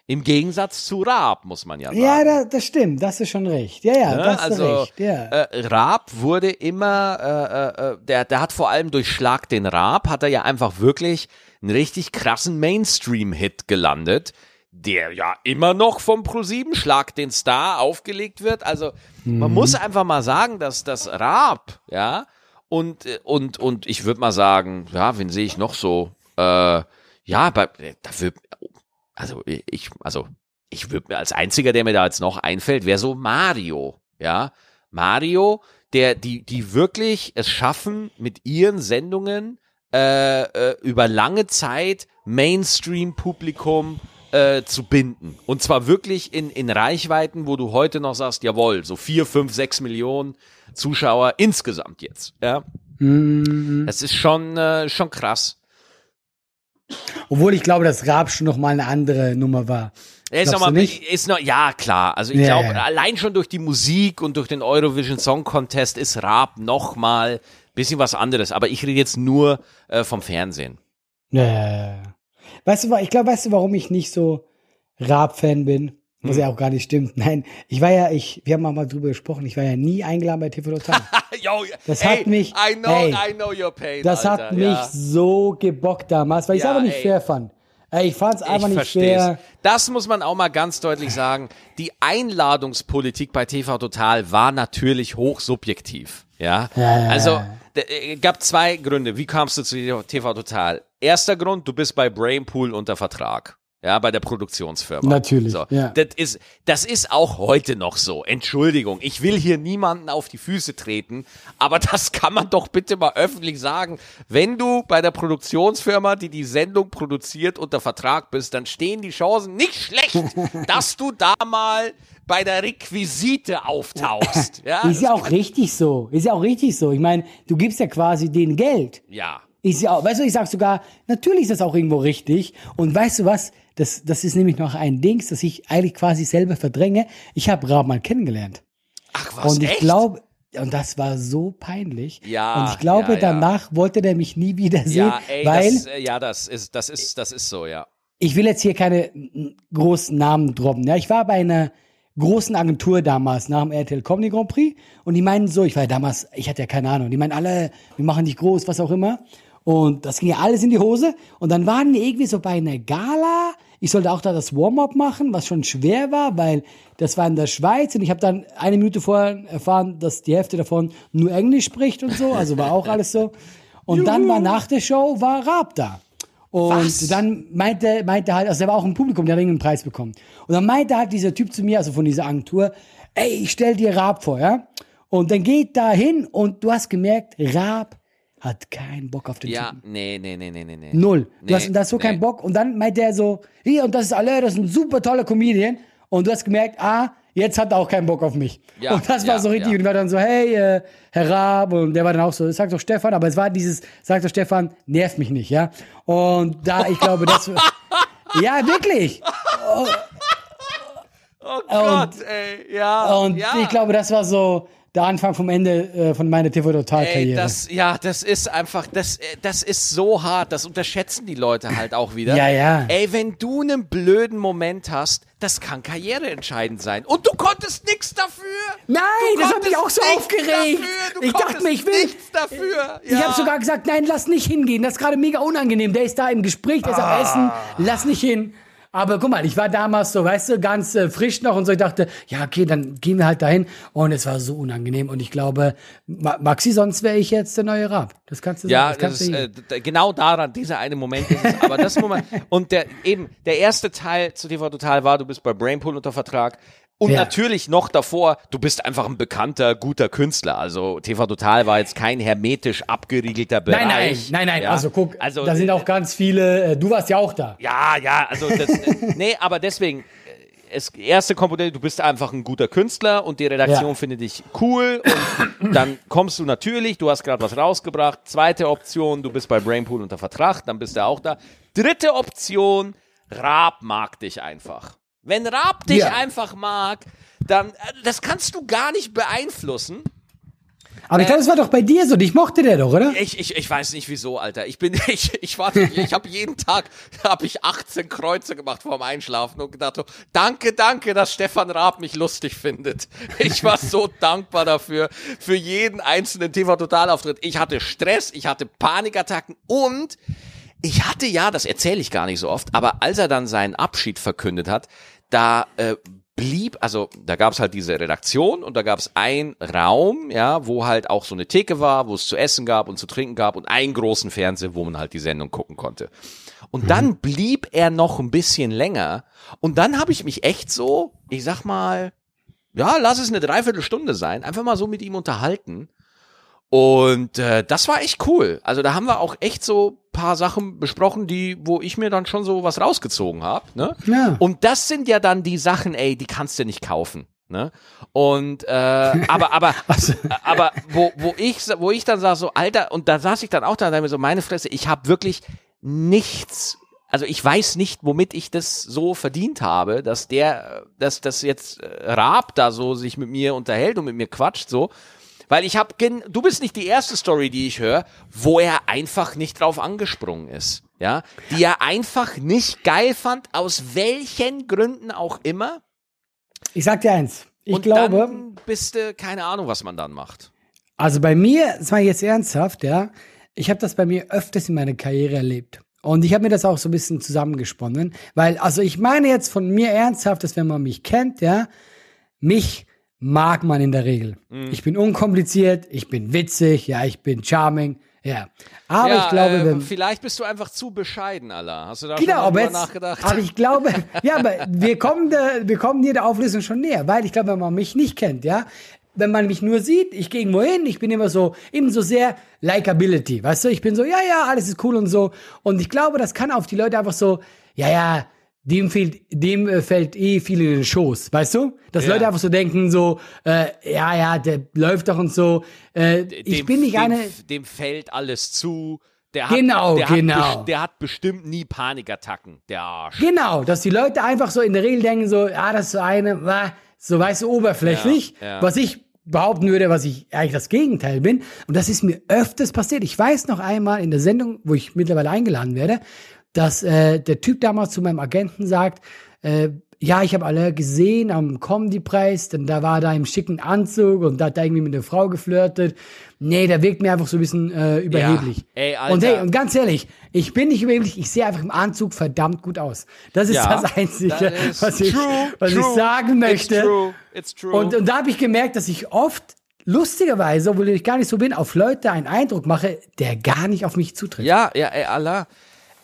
Im Gegensatz zu Raab, muss man ja sagen. Ja, da, das stimmt, das ist schon recht. Ja, ja, Ne? das ist also recht. Ja. äh, Raab wurde immer, äh, äh, der, der hat vor allem durch Schlag den Raab, hat er ja einfach wirklich einen richtig krassen Mainstream-Hit gelandet, der ja immer noch vom Pro7 Schlag den Star aufgelegt wird. Also man muss einfach mal sagen, dass das Raab, ja, und, äh, und, und ich würde mal sagen, ja, wen sehe ich noch so? Äh, ja, bei, dafür, also ich, also ich würde mir als einziger, der mir da jetzt noch einfällt, wäre so Mario, ja. Mario, der, die, die wirklich es schaffen, mit ihren Sendungen äh, äh, über lange Zeit Mainstream-Publikum äh, zu binden. Und zwar wirklich in, in Reichweiten, wo du heute noch sagst, jawohl, so vier, fünf, sechs Millionen Zuschauer insgesamt jetzt. Ja. Mhm. Das ist schon, äh, schon krass. Obwohl ich glaube, dass Raab schon noch mal eine andere Nummer war. Er ist Glaubst noch du mal, nicht? ist noch, ja klar. Also ich Ja, glaube, ja. allein schon durch die Musik und durch den Eurovision Song Contest ist Raab noch mal bisschen was anderes. Aber ich rede jetzt nur äh, vom Fernsehen. Ja, ja, ja. Weißt du, ich glaube, weißt du, warum ich nicht so Raab-Fan bin? Was ja auch gar nicht stimmt. Nein, ich war ja, ich, wir haben auch mal drüber gesprochen, ich war ja nie eingeladen bei TV Total. Yo, Das ey, hat mich- I know, ey, I know your pain. Das Alter, hat mich ja. so gebockt damals, weil ich es Ja, einfach nicht ey. fair fand. Ich fand es einfach ich nicht versteh's. fair. Das muss man auch mal ganz deutlich sagen. Die Einladungspolitik bei TV Total war natürlich hochsubjektiv. Ja. Ja, also äh, gab zwei Gründe. Wie kamst du zu TV Total? Erster Grund, du bist bei Brainpool unter Vertrag. Ja, bei der Produktionsfirma. Natürlich, So. ja. Das ist, das ist auch heute noch so. Entschuldigung, ich will hier niemanden auf die Füße treten, aber das kann man doch bitte mal öffentlich sagen. Wenn du bei der Produktionsfirma, die die Sendung produziert, unter Vertrag bist, dann stehen die Chancen nicht schlecht, dass du da mal bei der Requisite auftauchst. Ja, Ist ja auch richtig so. Ist ja auch richtig so. Ich meine, du gibst ja quasi denen Geld. ja. Ist ja auch, weißt du, ich sag sogar, natürlich ist das auch irgendwo richtig. Und weißt du was? Das, das ist nämlich noch ein Dings, das ich eigentlich quasi selber verdränge. Ich habe Raab mal kennengelernt. Ach was, und ich glaube, und das war so peinlich. Ja, Und ich glaube, ja, ja. danach wollte der mich nie wiedersehen, ja, ey, weil das, äh, ja, das ist, das ist, das ist so, ja. ich will jetzt hier keine mm, großen Namen droppen. Ja, ich war bei einer großen Agentur damals nach dem RTL Comedy Grand Prix und die meinen so, ich war ja damals, ich hatte ja keine Ahnung, die meinen alle, wir machen dich groß, was auch immer. Und das ging ja alles in die Hose. Und dann waren wir irgendwie so bei einer Gala. Ich sollte auch da das Warm-up machen, was schon schwer war, weil das war in der Schweiz und ich habe dann eine Minute vorher erfahren, dass die Hälfte davon nur Englisch spricht und so. Also war auch alles so. Und dann war nach der Show war Raab da. Und Was? dann meinte, meinte halt, also der war auch im Publikum, der hat irgendeinen Preis bekommen. Und dann meinte halt dieser Typ zu mir, also von dieser Agentur, ey, ich stell dir Raab vor, ja? Und dann geht da hin und du hast gemerkt, Raab hat keinen Bock auf den Ja, Typen. nee, nee, nee, nee, nee, nee. Null. Du Nee, hast, hast so nee. keinen Bock. Und dann meinte er so, hier, und das ist alle, das ist ein super toller Comedian. Und du hast gemerkt, ah, jetzt hat er auch keinen Bock auf mich. Ja, und das war ja, so richtig. ja. Und war dann so, hey, äh, Herr Raab. Und der war dann auch so, sag doch Stefan. Aber es war dieses, sag doch Stefan, nerv mich nicht, ja. Und da, ich glaube, das, ja, wirklich. Oh Gott, ey, ja. Und ja. ich glaube, das war so der Anfang vom Ende äh, von meiner TV-Total-Karriere. das, ja, das ist einfach, das, äh, das ist so hart, das unterschätzen die Leute halt auch wieder. Ja, ja. Ey, wenn du einen blöden Moment hast, das kann karriereentscheidend sein. Und du konntest nichts dafür. Nein, du das hat mich auch so aufgeregt. Ich dachte mir, ich will- nichts dafür. Ich habe sogar gesagt, nein, lass nicht hingehen. Das ist gerade mega unangenehm. Der ist da im Gespräch, der ist am Essen. Lass nicht hin. Aber guck mal, ich war damals so, weißt du, ganz äh, frisch noch und so. Ich dachte, ja, okay, dann gehen wir halt dahin. Und es war so unangenehm. Und ich glaube, Ma Maxi, sonst wäre ich jetzt der neue Rab. Das kannst du Ja, sagen. das ist, du äh, genau daran, dieser eine Moment ist es. Aber das Moment, und der, eben, der erste Teil zu TV Total war, du bist bei Brainpool unter Vertrag. Und Ja. natürlich noch davor, du bist einfach ein bekannter, guter Künstler. Also TV Total war jetzt kein hermetisch abgeriegelter Bereich. Nein, nein, nein, nein. Ja. Also guck, also, da sind auch ganz viele, äh, du warst ja auch da. Ja, ja, also das, äh, nee, aber deswegen, äh, es, erste Komponente, du bist einfach ein guter Künstler und die Redaktion Ja. findet dich cool und dann kommst du natürlich, du hast gerade was rausgebracht. Zweite Option, du bist bei Brainpool unter Vertrag, dann bist du auch da. Dritte Option, Raab mag dich einfach. Wenn Raab dich Ja. einfach mag, dann, äh, das kannst du gar nicht beeinflussen. Aber ich glaube, das war doch bei dir so. Dich mochte der doch, oder? Ich, ich, ich weiß nicht wieso, Alter. Ich bin, ich, ich warte, ich habe jeden Tag, habe ich 18 Kreuze gemacht vorm Einschlafen und gedacht, danke, danke, dass Stefan Raab mich lustig findet. Ich war so dankbar dafür, für jeden einzelnen TV-Totalauftritt. Ich hatte Stress, ich hatte Panikattacken und ich hatte ja, das erzähle ich gar nicht so oft, aber als er dann seinen Abschied verkündet hat, da äh, blieb, also da gab es halt diese Redaktion und da gab es einen Raum, ja, wo halt auch so eine Theke war, wo es zu essen gab und zu trinken gab und einen großen Fernseher, wo man halt die Sendung gucken konnte. Und dann blieb er noch ein bisschen länger und dann habe ich mich echt so, ich sag mal, ja, lass es eine Dreiviertelstunde sein, einfach mal so mit ihm unterhalten. Und äh, das war echt cool. Also da haben wir auch echt so paar Sachen besprochen, die, wo ich mir dann schon so was rausgezogen habe. Ne? Ja. Und das sind ja dann die Sachen, ey, die kannst du nicht kaufen. Ne? Und äh, aber aber aber wo wo ich wo ich dann sag so Alter und da saß ich dann auch da und mir so meine Fresse ich habe wirklich nichts also ich weiß nicht womit ich das so verdient habe dass der dass das jetzt äh, Raab da so sich mit mir unterhält und mit mir quatscht so weil ich habe du bist nicht die erste Story die ich höre wo er einfach nicht drauf angesprungen ist ja die er einfach nicht geil fand aus welchen Gründen auch immer Ich sag dir eins. Ich und glaube, dann bist du, keine Ahnung, was man dann macht. also bei mir, das war jetzt ernsthaft, ja, ich habe das bei mir öfters in meiner Karriere erlebt. Und ich habe mir das auch so ein bisschen zusammengesponnen, weil, also ich meine jetzt von mir ernsthaft, dass wenn man mich kennt, ja, mich mag man in der Regel. Mhm. Ich bin unkompliziert, ich bin witzig, ja, ich bin charming, ja. Aber ja, ich glaube, äh, wenn, vielleicht bist du einfach zu bescheiden, Allah. Hast du da Genau, schon aber jetzt, nachgedacht? aber ich glaube, ja, aber wir kommen, der, wir kommen hier der Auflösung schon näher, weil ich glaube, wenn man mich nicht kennt, ja, wenn man mich nur sieht, ich gehe irgendwo hin, ich bin immer so, eben so sehr Likability, weißt du, ich bin so, ja, ja, alles ist cool und so. Und ich glaube, das kann auf die Leute einfach so, ja, ja, dem fehlt, dem äh, fällt eh viel in den Schoß, weißt du? Dass Ja. Leute einfach so denken, so, äh, ja, ja, der läuft doch und so. Äh, ich dem, bin nicht dem, eine. Dem fällt alles zu. Der hat, Genau, der genau. Hat, der hat bestimmt nie Panikattacken, der Arsch. Genau, dass die Leute einfach so in der Regel denken, so, ja, das ist so eine, so weißt du, oberflächlich, Ja, ja. was ich behaupten würde, was ich eigentlich das Gegenteil bin. Und das ist mir öfters passiert. Ich weiß noch einmal in der Sendung, wo ich mittlerweile eingeladen werde, dass äh, der Typ damals zu meinem Agenten sagt, äh, ja, ich habe alle gesehen am Comedy-Preis, denn da war da im schicken Anzug und da hat da irgendwie mit einer Frau geflirtet. Nee, der wirkt mir einfach so ein bisschen äh, überheblich. Ey, Alter. Und hey, und ganz ehrlich, ich bin nicht überheblich, ich sehe einfach im Anzug verdammt gut aus. Das ist Ja, das Einzige, is was, ich, true, was true. ich sagen möchte. It's true, it's true. Und, und da habe ich gemerkt, dass ich oft, lustigerweise, obwohl ich gar nicht so bin, auf Leute einen Eindruck mache, der gar nicht auf mich zutrifft. Ja, ja, ey, Allah.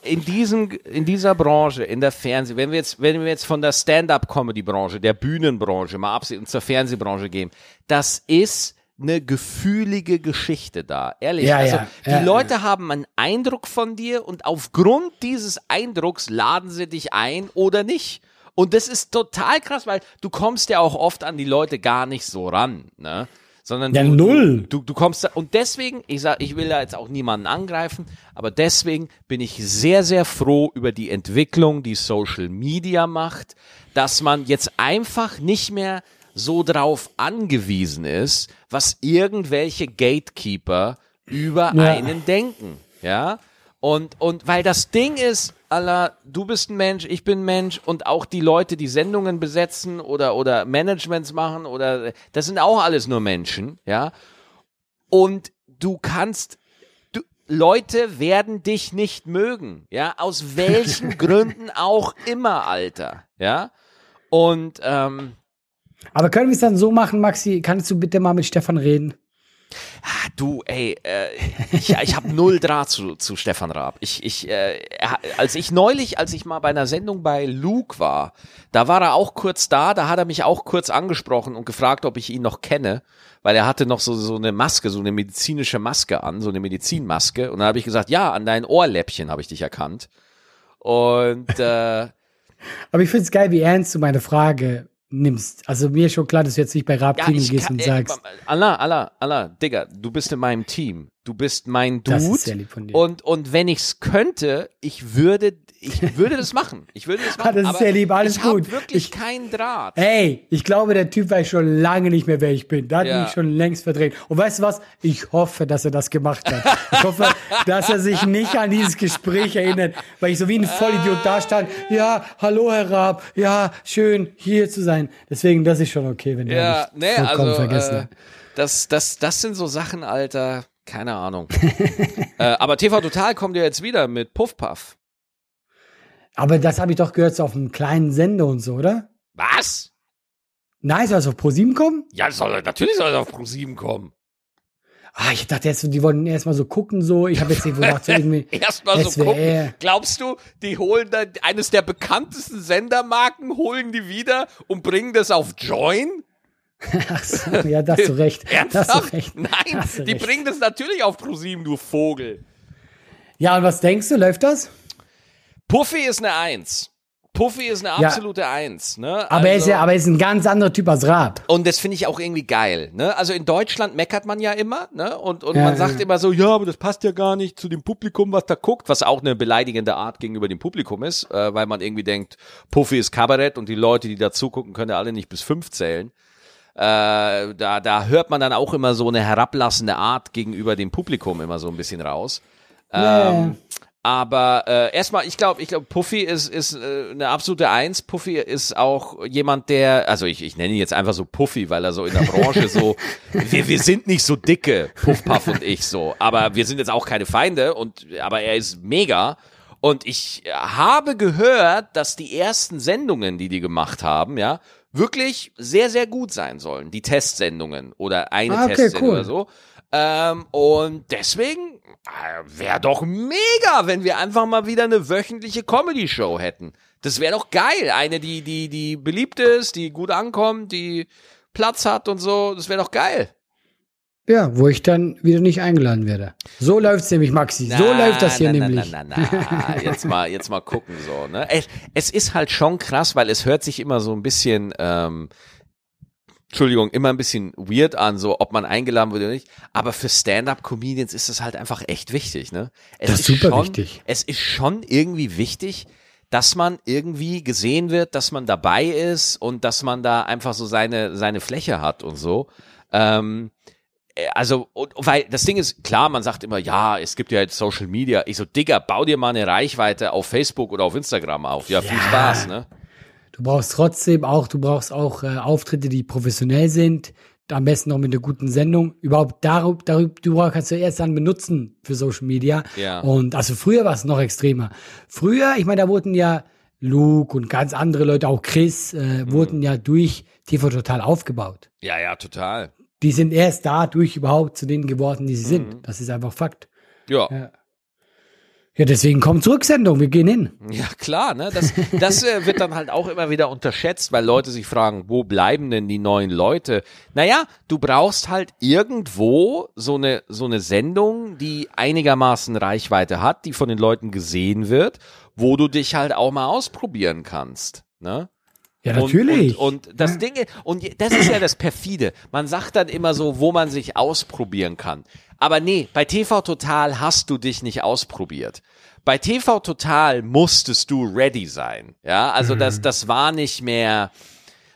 In diesem, in dieser Branche, in der Fernseh, wenn wir jetzt, wenn wir jetzt von der Stand-up-Comedy-Branche, der Bühnenbranche mal absehen und zur Fernsehbranche gehen, das ist eine gefühlige Geschichte da. Ehrlich. Ja, also, ja, die ja, Leute haben einen Eindruck von dir und aufgrund dieses Eindrucks laden sie dich ein oder nicht. Und das ist total krass, weil du kommst ja auch oft an die Leute gar nicht so ran, ne? Sondern Ja, du, null. Du, du kommst da, und deswegen, ich sag, ich will da jetzt auch niemanden angreifen, aber deswegen bin ich sehr, sehr froh über die Entwicklung, die Social Media macht, dass man jetzt einfach nicht mehr so drauf angewiesen ist, was irgendwelche Gatekeeper über Ja. einen denken, ja? Und, und weil das Ding ist, Allah, du bist ein Mensch, ich bin ein Mensch und auch die Leute, die Sendungen besetzen oder, oder Managements machen oder, das sind auch alles nur Menschen, ja? Und du kannst, du, Leute werden dich nicht mögen, ja? Aus welchen Gründen auch immer, Alter, ja? Und, ähm, Aber können wir es dann so machen, Maxi? Kannst du bitte mal mit Stefan reden? Ah, Du, ey, äh, ich, ich habe null Draht zu, zu Stefan Raab. Ich, ich, äh, als ich neulich, als ich mal bei einer Sendung bei Luke war, da war er auch kurz da, da hat er mich auch kurz angesprochen und gefragt, ob ich ihn noch kenne, weil er hatte noch so, so eine Maske, so eine medizinische Maske an, so eine Medizinmaske. Und dann habe ich gesagt, ja, an dein Ohrläppchen habe ich dich erkannt. Und äh, Aber ich finde es geil, wie ernst du meine Frage nimmst. Also mir ist schon klar, dass du jetzt nicht bei Raab ja, gehst kann, und sagst, Allah, Allah, Allah, Digga, du bist in meinem Team. Du bist mein Dude. Und, und wenn ich's könnte, ich würde, ich würde das machen. Ich würde das machen. Das ist sehr lieb, alles ich gut. hab wirklich Ich- keinen Draht. Hey, ich glaube, der Typ weiß schon lange nicht mehr, wer ich bin. Da hat Ja. mich schon längst verdreht. Und weißt du was? Ich hoffe, dass er das gemacht hat. Ich hoffe, dass er sich nicht an dieses Gespräch erinnert, weil ich so wie ein Vollidiot da stand. Ja, hallo Herr Raab. Ja, schön hier zu sein. Deswegen, das ist schon okay, wenn der Ja, mich nee, vollkommen also vergessen äh, das, das, das sind so Sachen, Alter. Keine Ahnung. äh, aber TV Total kommt ja jetzt wieder mit Puff Puff. Aber das habe ich doch gehört, so auf einem kleinen Sender und so, oder? Was? Nein, soll es auf ProSieben kommen? Ja, soll, natürlich soll er auf Pro7 kommen. Ah, ich dachte jetzt, die wollten erst mal so gucken, so. Ich habe jetzt irgendwo gedacht, so irgendwie. Erstmal so gucken. Glaubst du, die holen da eines der bekanntesten Sendermarken, holen die wieder und bringen das auf Join? Ach so, ja, da hast du recht. Da hast du Ernsthaft? recht. Nein, du die recht. bringen das natürlich auf Pro7, du Vogel. Ja, und was denkst du, läuft das? Puffy ist eine Eins. Puffy ist eine Ja. absolute Eins. Ne? Aber er ist Also- ja, aber er ist ein ganz anderer Typ als Raab. Und das finde ich auch irgendwie geil. Ne? Also in Deutschland meckert man ja immer, ne? Und, und Ja, man ja. sagt immer so, ja, aber das passt ja gar nicht zu dem Publikum, was da guckt, was auch eine beleidigende Art gegenüber dem Publikum ist, äh, weil man irgendwie denkt, Puffy ist Kabarett und die Leute, die da zugucken, können ja alle nicht bis fünf zählen. Äh, da, da hört man dann auch immer so eine herablassende Art gegenüber dem Publikum immer so ein bisschen raus. Ja, Ähm, Aber äh, erstmal, ich glaube, ich glaube, Puffy ist ist äh, eine absolute Eins. Puffy ist auch jemand, der, also ich, ich nenne ihn jetzt einfach so Puffy, weil er so in der Branche so, wir, wir sind nicht so dicke, Puff Puff und ich so, aber wir sind jetzt auch keine Feinde und aber er ist mega. Und ich habe gehört, dass die ersten Sendungen, die die gemacht haben, ja, wirklich sehr, sehr gut sein sollen. Die Testsendungen oder eine Ah, okay, Testsendung cool. oder so. Ähm, und deswegen äh, wäre doch mega, wenn wir einfach mal wieder eine wöchentliche Comedy-Show hätten. Das wäre doch geil. Eine, die, die, die beliebt ist, die gut ankommt, die Platz hat und so. Das wäre doch geil. Ja, wo ich dann wieder nicht eingeladen werde. So läuft's nämlich, Maxi. so Na, läuft das hier na, na, nämlich. Na, na, na, Jetzt mal, jetzt mal gucken so. Ne? Es, es ist halt schon krass, weil es hört sich immer so ein bisschen, ähm, Entschuldigung, immer ein bisschen weird an, so ob man eingeladen wird oder nicht. Aber für Stand-up-Comedians ist es halt einfach echt wichtig. Ne? Es Das ist super schon, wichtig. Es ist schon irgendwie wichtig, dass man irgendwie gesehen wird, dass man dabei ist und dass man da einfach so seine seine Fläche hat und so. Ähm, äh, also, und, weil das Ding ist, klar, man sagt immer, ja, es gibt ja jetzt Social Media. Ich so, Digga, bau dir mal eine Reichweite auf Facebook oder auf Instagram auf. Ja, viel Ja. Spaß, ne? Du brauchst trotzdem auch, du brauchst auch äh, Auftritte, die professionell sind. Am besten noch mit einer guten Sendung. Überhaupt darüber, darüber du kannst du erst dann benutzen für Social Media. Ja. Und also früher war es noch extremer. Früher, ich meine, da wurden ja Luke und ganz andere Leute, auch Chris, äh, Mhm. wurden ja durch TV Total aufgebaut. Ja, ja, total. Die sind erst dadurch überhaupt zu denen geworden, die sie Mhm. sind. Das ist einfach Fakt. Ja. Ja. Ja, deswegen kommt zurück, Sendung, wir gehen hin. Ja, klar, ne? Das, das äh, wird dann halt auch immer wieder unterschätzt, weil Leute sich fragen, wo bleiben denn die neuen Leute? Naja, du brauchst halt irgendwo so eine, so eine Sendung, die einigermaßen Reichweite hat, die von den Leuten gesehen wird, wo du dich halt auch mal ausprobieren kannst, ne? Ja, natürlich. Und, und, und das Ding, und das ist ja das perfide. Man sagt dann immer so, wo man sich ausprobieren kann. Aber nee, bei TV Total hast du dich nicht ausprobiert. Bei TV Total musstest du ready sein. Ja, also das, das war nicht mehr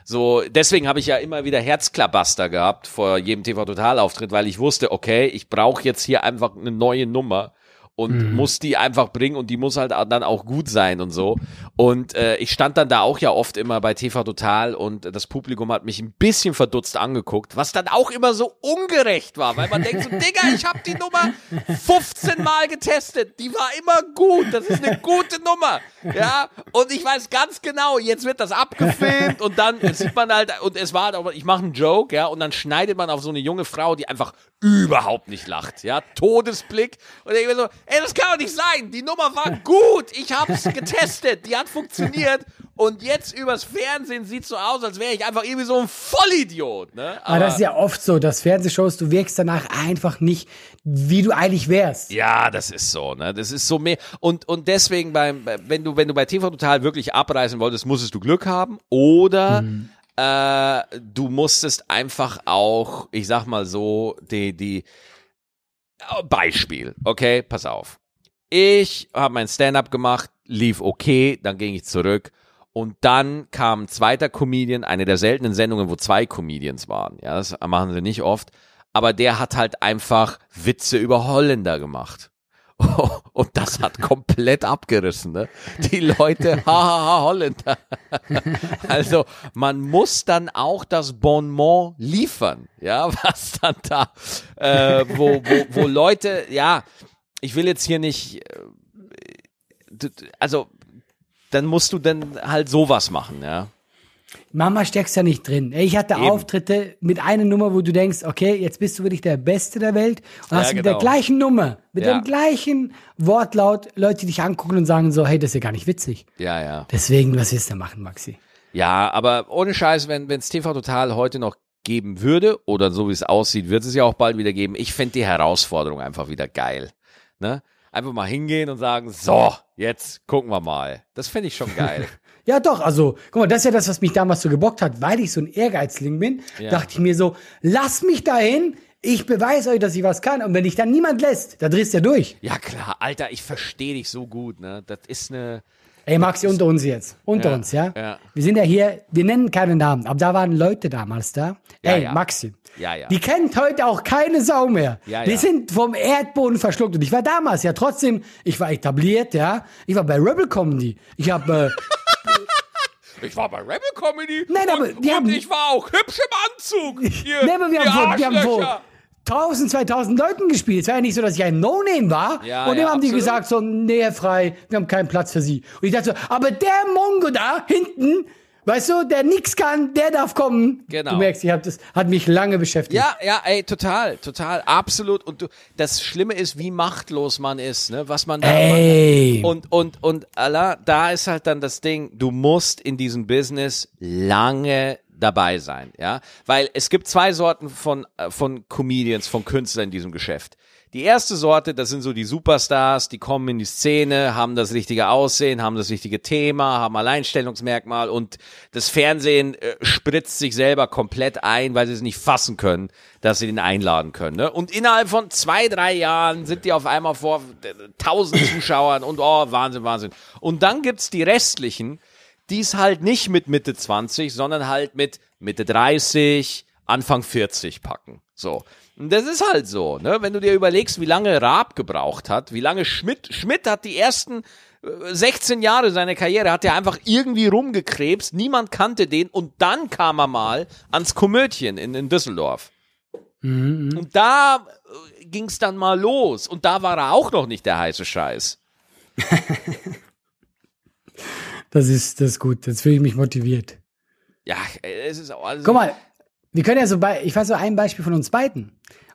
so. Deswegen habe ich ja immer wieder Herzklabaster gehabt vor jedem TV Total Auftritt, weil ich wusste, okay, ich brauche jetzt hier einfach eine neue Nummer und muss die einfach bringen und die muss halt dann auch gut sein und so. Und äh, ich stand dann da auch ja oft immer bei TV Total und das Publikum hat mich ein bisschen verdutzt angeguckt, was dann auch immer so ungerecht war, weil man denkt so, Digga, ich habe die Nummer 15 Mal getestet, die war immer gut, das ist eine gute Nummer, ja, und ich weiß ganz genau, jetzt wird das abgefilmt und dann sieht man halt, und es war, aber ich mache einen Joke, ja, und dann schneidet man auf so eine junge Frau, die einfach überhaupt nicht lacht, ja, Todesblick. Und ich mir so, ey, das kann doch nicht sein, die Nummer war gut, ich hab's getestet, die hat funktioniert und jetzt übers Fernsehen sieht's so aus, als wäre ich einfach irgendwie so ein Vollidiot, ne? Aber das ist ja oft so, dass Fernsehshows, du wirkst danach einfach nicht, wie du eigentlich wärst. Ja, das ist so, ne? Das ist so mehr. Und, und deswegen beim, wenn du, wenn du bei TV Total wirklich abreißen wolltest, musstest du Glück haben oder äh, du musstest einfach auch, ich sag mal so, die, die Beispiel, okay, pass auf. Ich habe mein Stand-up gemacht, lief okay, dann ging ich zurück. Und dann kam ein zweiter Comedian, eine der seltenen Sendungen, wo zwei Comedians waren. Ja, das machen sie nicht oft. Aber der hat halt einfach Witze über Holländer gemacht. Und das hat komplett abgerissen, ne? Die Leute, hahaha, Holländer. Also, man muss dann auch das Bonbon liefern, ja, was dann da, äh, wo, wo, wo Leute, ja, ich will jetzt hier nicht, äh, also, dann musst du dann halt sowas machen, ja. Mama steckst ja nicht drin. Ich hatte Eben. Auftritte mit einer Nummer, wo du denkst, okay, jetzt bist du wirklich der Beste der Welt und Ja, hast mit der genau. gleichen Nummer, mit Ja. dem gleichen Wortlaut Leute dich angucken und sagen so, hey, das ist ja gar nicht witzig. Ja, ja. Deswegen, was willst du machen, Maxi? Ja, aber ohne Scheiß, wenn es TV Total heute noch geben würde, oder so wie es aussieht, wird es ja auch bald wieder geben. Ich fänd die Herausforderung einfach wieder geil. Ne? Einfach mal hingehen und sagen, so, jetzt gucken wir mal. Das fände ich schon geil. Ja, doch, also, guck mal, das ist ja das, was mich damals so gebockt hat, weil ich so ein Ehrgeizling bin, Ja. dachte ich mir so, lass mich dahin, ich beweise euch, dass ich was kann und wenn dich dann niemand lässt, da drehst du ja durch. ja klar, Alter, ich verstehe dich so gut. Ne? Das ist eine, Ey, Maxi, unter uns jetzt. Unter Ja, uns, ja? ja. Wir sind ja hier, wir nennen keine Namen, aber da waren Leute damals da. Ja, Ey. Maxi. Ja, ja. Die kennt heute auch keine Sau mehr. Ja, die sind vom Erdboden verschluckt. Und ich war damals ja trotzdem, ich war etabliert, ja. Ich war bei Rebel Comedy. Ich habe äh, Ich war bei Rebel Comedy. Nein, und, aber die und haben- ich war auch hübsch im Anzug. Ihr, Nee, aber wir haben, vor, wir haben vor Arschlöcher. 1000, 2000 Leuten gespielt. Es war ja nicht so, dass ich ein No-Name war. Ja, und dann ja, haben die absolut. gesagt, so, nee, frei, wir haben keinen Platz für sie. Und ich dachte so, aber der Mongo da hinten, weißt du, der nix kann, der darf kommen. Genau. Du merkst, ich hab das hat mich lange beschäftigt. Ja, ja, ey, total, total, absolut. Und du, das Schlimme ist, wie machtlos man ist, ne? Was man da Ey. Und, und, und, Allah, da ist halt dann das Ding, du musst in diesem Business lange dabei sein, ja. Weil es gibt zwei Sorten von, äh, von Comedians, von Künstlern in diesem Geschäft. Die erste Sorte, das sind so die Superstars, die kommen in die Szene, haben das richtige Aussehen, haben das richtige Thema, haben Alleinstellungsmerkmal und das Fernsehen äh, spritzt sich selber komplett ein, weil sie es nicht fassen können, dass sie den einladen können. Ne? Und innerhalb von zwei, drei Jahren sind die auf einmal vor äh, tausend Zuschauern und oh, Wahnsinn, Wahnsinn. Und dann gibt's die restlichen, die es halt nicht mit Mitte 20, sondern halt mit Mitte 30, Anfang 40 packen. So. Und das ist halt so, ne? Wenn du dir überlegst, wie lange Raab gebraucht hat, wie lange Schmidt, Schmidt hat die ersten äh, 16 Jahre seiner Karriere, hat er einfach irgendwie rumgekrebst, niemand kannte den und dann kam er mal ans Komödien in, in Düsseldorf. Und da äh, ging's dann mal los und da war er auch noch nicht der heiße Scheiß. Das ist, das ist gut. Jetzt fühle ich mich motiviert. Ja, äh, es ist auch also, Guck mal, wir können ja so bei, ich weiß so ein Beispiel von uns beiden.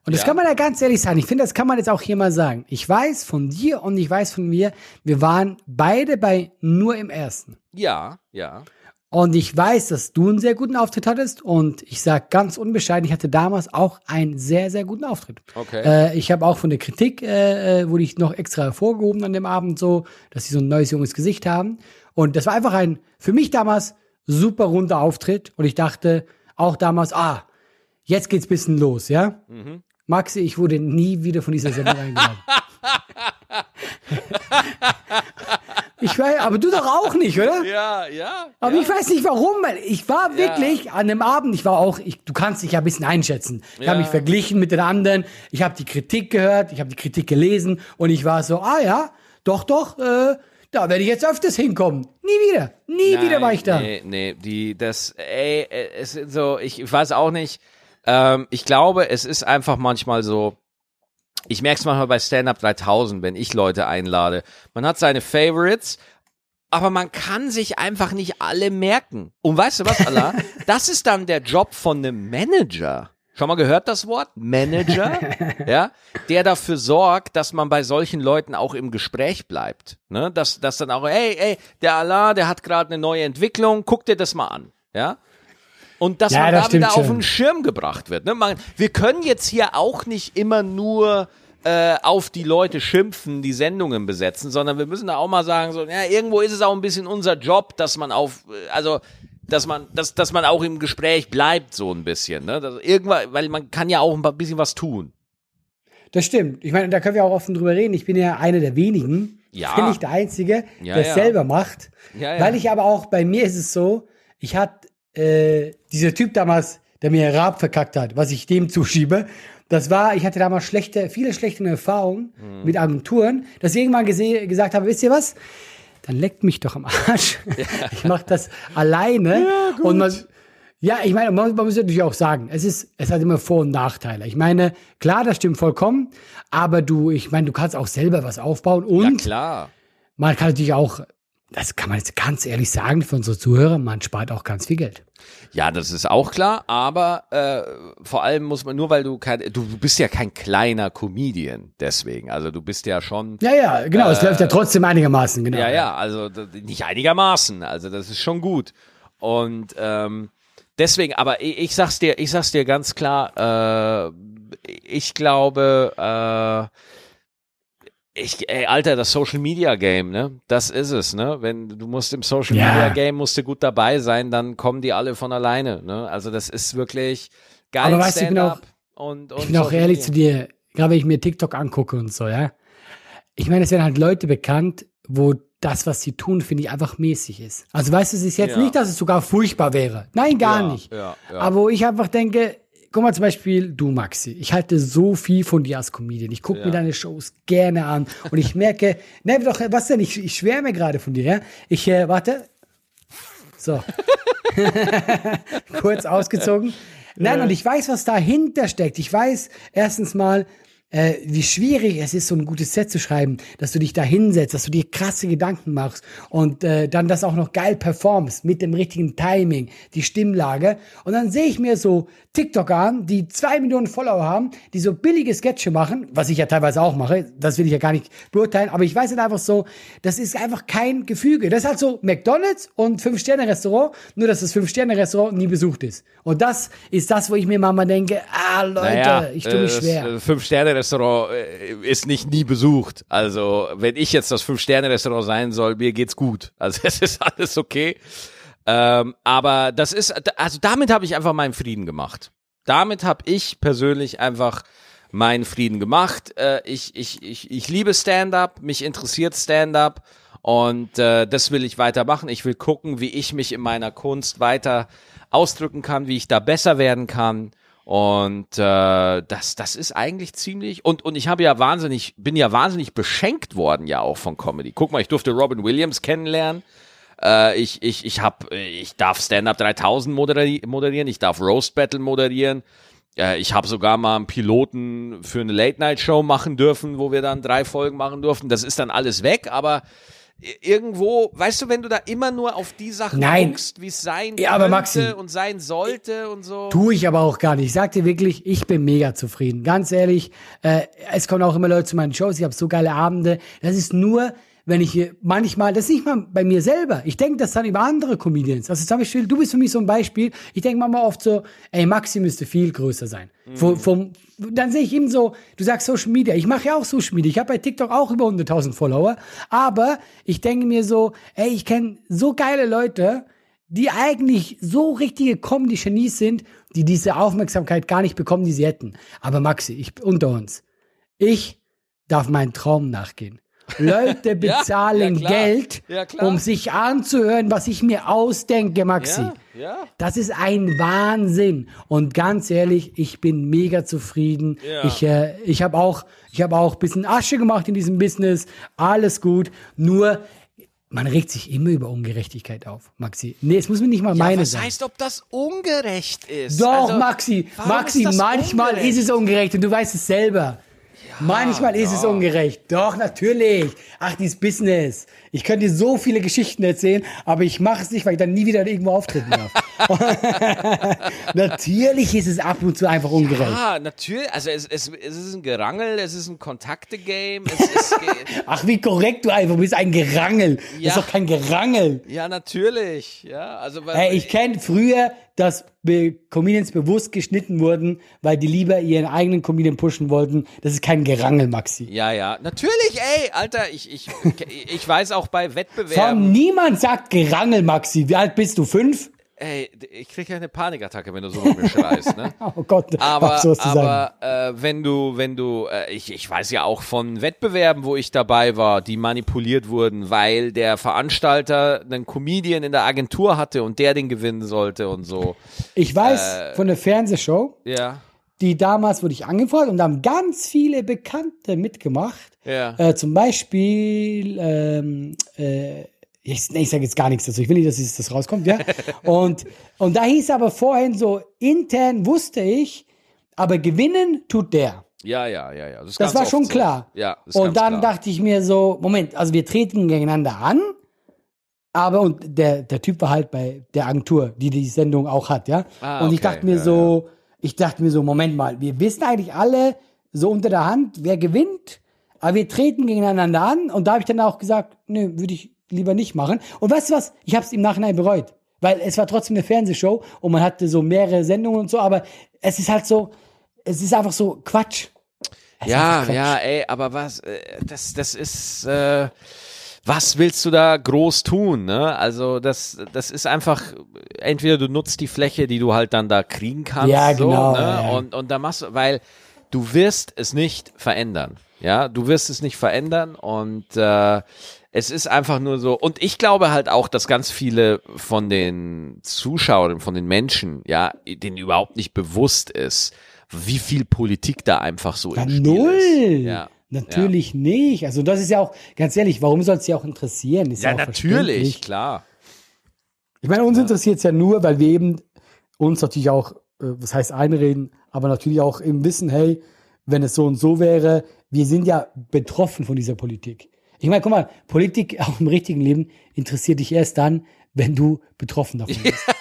Und das Ja. kann man ja ganz ehrlich sagen. Ich finde, das kann man jetzt auch hier mal sagen. Ich weiß von dir und ich weiß von mir, wir waren beide bei nur im ersten. Ja, ja. Und ich weiß, dass du einen sehr guten Auftritt hattest. Und ich sage ganz unbescheiden, ich hatte damals auch einen sehr, sehr guten Auftritt. Okay. Äh, ich habe auch von der Kritik, äh, äh, wurde ich noch extra hervorgehoben an dem Abend so, dass sie so ein neues junges Gesicht haben. Und das war einfach ein, für mich damals, super runder Auftritt. Und ich dachte auch damals, ah, jetzt geht's bisschen los, ja? Maxi, ich wurde nie wieder von dieser Sendung eingeladen. ich weiß, aber du doch auch nicht, oder? Ja, ja. Aber ja. ich weiß nicht warum, weil ich war wirklich an dem Abend, ich war auch, ich, du kannst dich ja ein bisschen einschätzen. Ich habe Ja. mich verglichen mit den anderen, ich habe die Kritik gehört, ich habe die Kritik gelesen und ich war so, ah ja, doch, doch, äh, da werde ich jetzt öfters hinkommen. Nie wieder, nie wieder war ich da. Nee, nee, die, das, ey, es ist so, ich, weiß auch nicht, ähm, ich glaube, es ist einfach manchmal so, ich merke es manchmal bei Stand Up 3000, wenn ich Leute einlade. Man hat seine Favorites, aber man kann sich einfach nicht alle merken. Und weißt du was, Allah? Das ist dann der Job von einem Manager. Schon mal gehört das Wort? Manager? ja? Der dafür sorgt, dass man bei solchen Leuten auch im Gespräch bleibt. Ne? Dass, dass dann auch, ey, ey, der Allah, der hat gerade eine neue Entwicklung, guck dir das mal an. Ja? Und dass Ja, man das da wieder auf schon. den Schirm gebracht wird. Ne? Man, wir können jetzt hier auch nicht immer nur äh, auf die Leute schimpfen, die Sendungen besetzen, sondern wir müssen da auch mal sagen, so, ja, irgendwo ist es auch ein bisschen unser Job, dass man auf, äh, also dass man, dass, dass man auch im Gespräch bleibt, so ein bisschen. Ne? Das, irgendwann, weil man kann ja auch ein bisschen was tun. Das stimmt. Ich meine, da können wir auch offen drüber reden. Ich bin ja einer der wenigen, Ja. ich bin nicht der Einzige, Ja, der es ja. selber macht. Ja. Weil ich aber auch, bei mir ist es so, ich hatte äh, dieser Typ damals, der mir Rab verkackt hat, was ich dem zuschiebe, das war, ich hatte damals schlechte, viele schlechte Erfahrungen Mhm. mit Agenturen, dass ich irgendwann gesagt habe, wisst ihr was? Dann leckt mich doch am Arsch. Ich mache das alleine. und man, ja, ich meine, man, man muss natürlich auch sagen, es ist, es hat immer Vor- und Nachteile. Ich meine, klar, das stimmt vollkommen, aber du, ich meine, du kannst auch selber was aufbauen Ja, und klar. man kann natürlich auch, das kann man jetzt ganz ehrlich sagen für unsere Zuhörer, man spart auch ganz viel Geld. Ja, das ist auch klar, aber äh, vor allem muss man, nur weil du kein, du, du bist ja kein kleiner Comedian, deswegen. Also du bist ja schon. Ja, ja, genau, es läuft ja trotzdem einigermaßen, genau. Ja, ja, also nicht einigermaßen, also das ist schon gut. Und ähm, deswegen, aber ich, ich sag's dir, ich sag's dir ganz klar, äh, ich glaube, äh, ich, ey, Alter, das Social Media Game, ne? Das ist es, ne? Wenn du musst im Social Ja. Media Game musst du gut dabei sein, dann kommen die alle von alleine, ne? Also das ist wirklich geil. Aber weißt du, ich bin Stand-up und, und Ich bin auch ehrlich Media. zu dir, gerade wenn ich mir TikTok angucke und so, ja. Ich meine, es werden halt Leute bekannt, wo das, was sie tun, finde ich einfach mäßig ist. Also weißt du, es ist jetzt Ja. nicht, dass es sogar furchtbar wäre. Nein, gar Ja, nicht. Aber wo ich einfach denke, guck mal zum Beispiel du, Maxi. Ich halte so viel von dir als Comedian. Ich gucke mir deine Shows gerne an und ich merke, ne, doch, was denn? Ich, ich schwärme gerade von dir, ja? Ich, äh, warte. So. Kurz ausgezogen. Nein, und ich weiß, was dahinter steckt. Ich weiß erstens mal, äh, wie schwierig es ist, so ein gutes Set zu schreiben, dass du dich da hinsetzt, dass du dir krasse Gedanken machst und äh, dann das auch noch geil performst mit dem richtigen Timing, die Stimmlage. Und dann sehe ich mir so TikToker an, die zwei Millionen Follower haben, die so billige Sketche machen, was ich ja teilweise auch mache, das will ich ja gar nicht beurteilen, aber ich weiß halt einfach so, das ist einfach kein Gefüge. Das ist halt so McDonalds und Fünf-Sterne-Restaurant, nur dass das Fünf-Sterne-Restaurant nie besucht ist. Und das ist das, wo ich mir manchmal denke, ah Leute, ich tue mich äh, schwer. Das Fünf-Sterne-Restaurant äh, ist nicht nie besucht. Also, wenn ich jetzt das Fünf-Sterne-Restaurant sein soll, mir geht's gut. Also, es ist alles okay. Ähm, aber das ist, also damit habe ich einfach meinen Frieden gemacht. Damit habe ich persönlich einfach meinen Frieden gemacht. Äh, ich, ich, ich, ich liebe Stand-up, mich interessiert Stand-up und äh, das will ich weitermachen. Ich will gucken, wie ich mich in meiner Kunst weiter ausdrücken kann, wie ich da besser werden kann. Und äh, das, das ist eigentlich ziemlich und und ich habe ja wahnsinnig, bin ja wahnsinnig beschenkt worden ja auch von Comedy. Guck mal, ich durfte Robin Williams kennenlernen. Äh, ich ich ich hab, ich darf Stand Up 3000 moderi moderieren, ich darf Roast Battle moderieren. Äh, ich habe sogar mal einen Piloten für eine Late Night Show machen dürfen, wo wir dann drei Folgen machen durften. Das ist dann alles weg, aber irgendwo, weißt du, wenn du da immer nur auf die Sachen Nein. guckst, wie es sein Ja, aber könnte Maxi, und sein sollte und so. Tue ich aber auch gar nicht. Ich sag dir wirklich, ich bin mega zufrieden. Ganz ehrlich, äh, es kommen auch immer Leute zu meinen Shows, ich habe so geile Abende. Das ist nur, wenn ich hier manchmal, das ist nicht mal bei mir selber. Ich denke das dann über andere Comedians. Also zum Beispiel, du bist für mich so ein Beispiel. Ich denke manchmal oft so, ey, Maxi müsste viel größer sein. Vom, vom, dann sehe ich eben so, du sagst Social Media. Ich mache ja auch Social Media. Ich habe bei TikTok auch über 100.000 Follower. Aber ich denke mir so, ey, ich kenne so geile Leute, die eigentlich so richtige Comedy-Genies sind, die diese Aufmerksamkeit gar nicht bekommen, die sie hätten. Aber Maxi, ich unter uns, ich darf meinen Traum nachgehen. Leute Ja, bezahlen ja, klar. Geld, Ja, um sich anzuhören, was ich mir ausdenke, Maxi. Ja, ja. Das ist ein Wahnsinn. Und ganz ehrlich, ich bin mega zufrieden. Ja. Ich, äh, ich habe auch, ich habe auch bisschen Asche gemacht in diesem Business. Alles gut. Nur, man regt sich immer über Ungerechtigkeit auf, Maxi. Nee, es muss mir nicht mal meine was sein. heißt, ob das ungerecht ist? Doch, Also, Maxi, Maxi, ist manchmal ungerecht? ist es ungerecht und du weißt es selber. Manchmal ist es ungerecht. Doch, natürlich. Ach, dieses Business. Ich könnte dir so viele Geschichten erzählen, aber ich mache es nicht, weil ich dann nie wieder irgendwo auftreten darf. natürlich ist es ab und zu einfach ungerecht. Ah, natürlich. Also es, es, es ist ein Gerangel, es ist ein Kontakte-Game. Ach, wie korrekt du einfach bist. Ein Gerangel. Das Ja. ist doch kein Gerangel. ja, natürlich. Ja, also weil, Hey, ich kenne früher, dass Comedians bewusst geschnitten wurden, weil die lieber ihren eigenen Comedian pushen wollten. Das ist kein Gerangel, Maxi. ja, ja, natürlich. Ey, Alter, ich, ich, ich weiß auch bei Von Wettbewerben. niemand sagt Gerangel, Maxi. Wie alt bist du? Fünf? Ey, ich krieg ja eine Panikattacke, wenn du so mit mir schreist, ne? Oh Gott, Aber, sagen? aber äh, wenn du, wenn du, äh, ich, ich weiß ja auch von Wettbewerben, wo ich dabei war, die manipuliert wurden, weil der Veranstalter einen Comedian in der Agentur hatte und der den gewinnen sollte und so. Ich weiß äh, von der Fernsehshow, Ja. Die damals wurde ich angefragt und da haben ganz viele Bekannte mitgemacht. Ja. Äh, zum Beispiel, ähm, äh, ich, nee, ich sage jetzt gar nichts dazu. Ich will nicht, dass das rauskommt, ja. und, und da hieß aber vorhin so, intern wusste ich, aber gewinnen tut der. Ja, ja, ja, ja. Das ganz war schon so. klar. Ja, Und dann klar. dachte ich mir so, Moment, also wir treten gegeneinander an, aber und der, der Typ war halt bei der Agentur, die die Sendung auch hat, ja. Ah, und ich okay, dachte mir ja, so, ich dachte mir so, Moment mal, wir wissen eigentlich alle so unter der Hand, wer gewinnt, aber wir treten gegeneinander an und da habe ich dann auch gesagt, nö, würde ich lieber nicht machen. Und weißt du was? Ich habe es im Nachhinein bereut, weil es war trotzdem eine Fernsehshow und man hatte so mehrere Sendungen und so, aber es ist halt so, es ist einfach so Quatsch. Es Ja, Quatsch. ja, ey, aber was, äh, das, das ist, äh, was willst du da groß tun, ne? Also das, das ist einfach, entweder du nutzt die Fläche, die du halt dann da kriegen kannst, Ja, so, genau, ne? ja, ja. Und, und da machst du, weil du wirst es nicht verändern. Ja, du wirst es nicht verändern und äh, es ist einfach nur so. Und ich glaube halt auch, dass ganz viele von den Zuschauern, von den Menschen, ja, denen überhaupt nicht bewusst ist, wie viel Politik da einfach so Ja, im Spiel null. ist. Ja. Natürlich nicht. Also das ist ja auch, ganz ehrlich, warum soll es sie auch interessieren? Ist Ja, auch natürlich, klar. Ich meine, uns interessiert es ja nur, weil wir eben uns natürlich auch, äh, was heißt einreden, aber natürlich auch eben wissen, hey, wenn es so und so wäre, wir sind ja betroffen von dieser Politik. Ich meine, guck mal, Politik auch im richtigen Leben interessiert dich erst dann, wenn du betroffen davon bist.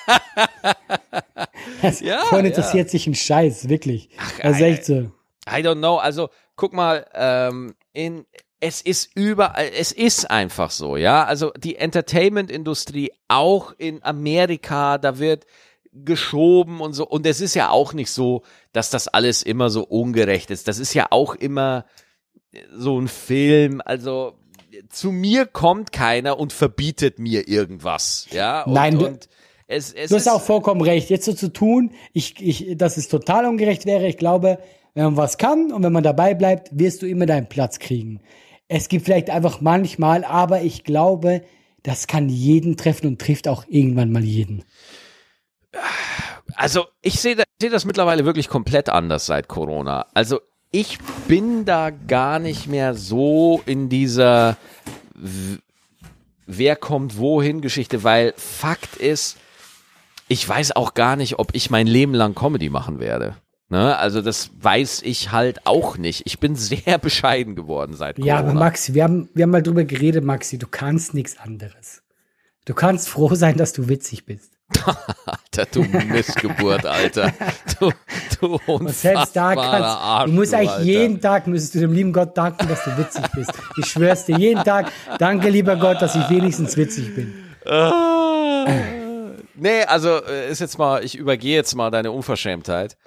Ja, vorhin ja. interessiert sich ein Scheiß, wirklich. Ach, ey, echt so. I don't know. Also guck mal, ähm, in es ist überall, es ist einfach so, ja. Also die Entertainment-Industrie auch in Amerika, da wird geschoben und so. Und es ist ja auch nicht so, dass das alles immer so ungerecht ist. Das ist ja auch immer so ein Film. Also zu mir kommt keiner und verbietet mir irgendwas, ja. Und, Nein, du- und es, es Du hast ist, auch vollkommen recht. Jetzt so zu tun, ich, ich, dass es total ungerecht wäre. Ich glaube, wenn man was kann und wenn man dabei bleibt, wirst du immer deinen Platz kriegen. Es gibt vielleicht einfach manchmal, aber ich glaube, das kann jeden treffen und trifft auch irgendwann mal jeden. Also ich sehe da, sehe das mittlerweile wirklich komplett anders seit Corona. Also ich bin da gar nicht mehr so in dieser Wer kommt wohin Geschichte, weil Fakt ist, ich weiß auch gar nicht, ob ich mein Leben lang Comedy machen werde. Ne? Also das weiß ich halt auch nicht. Ich bin sehr bescheiden geworden seit Corona. Ja, aber Maxi, wir haben, wir haben mal drüber geredet, Maxi, du kannst nichts anderes. Du kannst froh sein, dass du witzig bist. Alter, du Missgeburt, Alter. Du, du Und selbst da kannst Arsch, du musst eigentlich Alter. jeden Tag müsstest du dem lieben Gott danken, dass du witzig bist. Ich schwör's dir, jeden Tag, danke lieber Gott, dass ich wenigstens witzig bin. Ah. Nee, also äh, ist jetzt mal, ich übergehe jetzt mal deine Unverschämtheit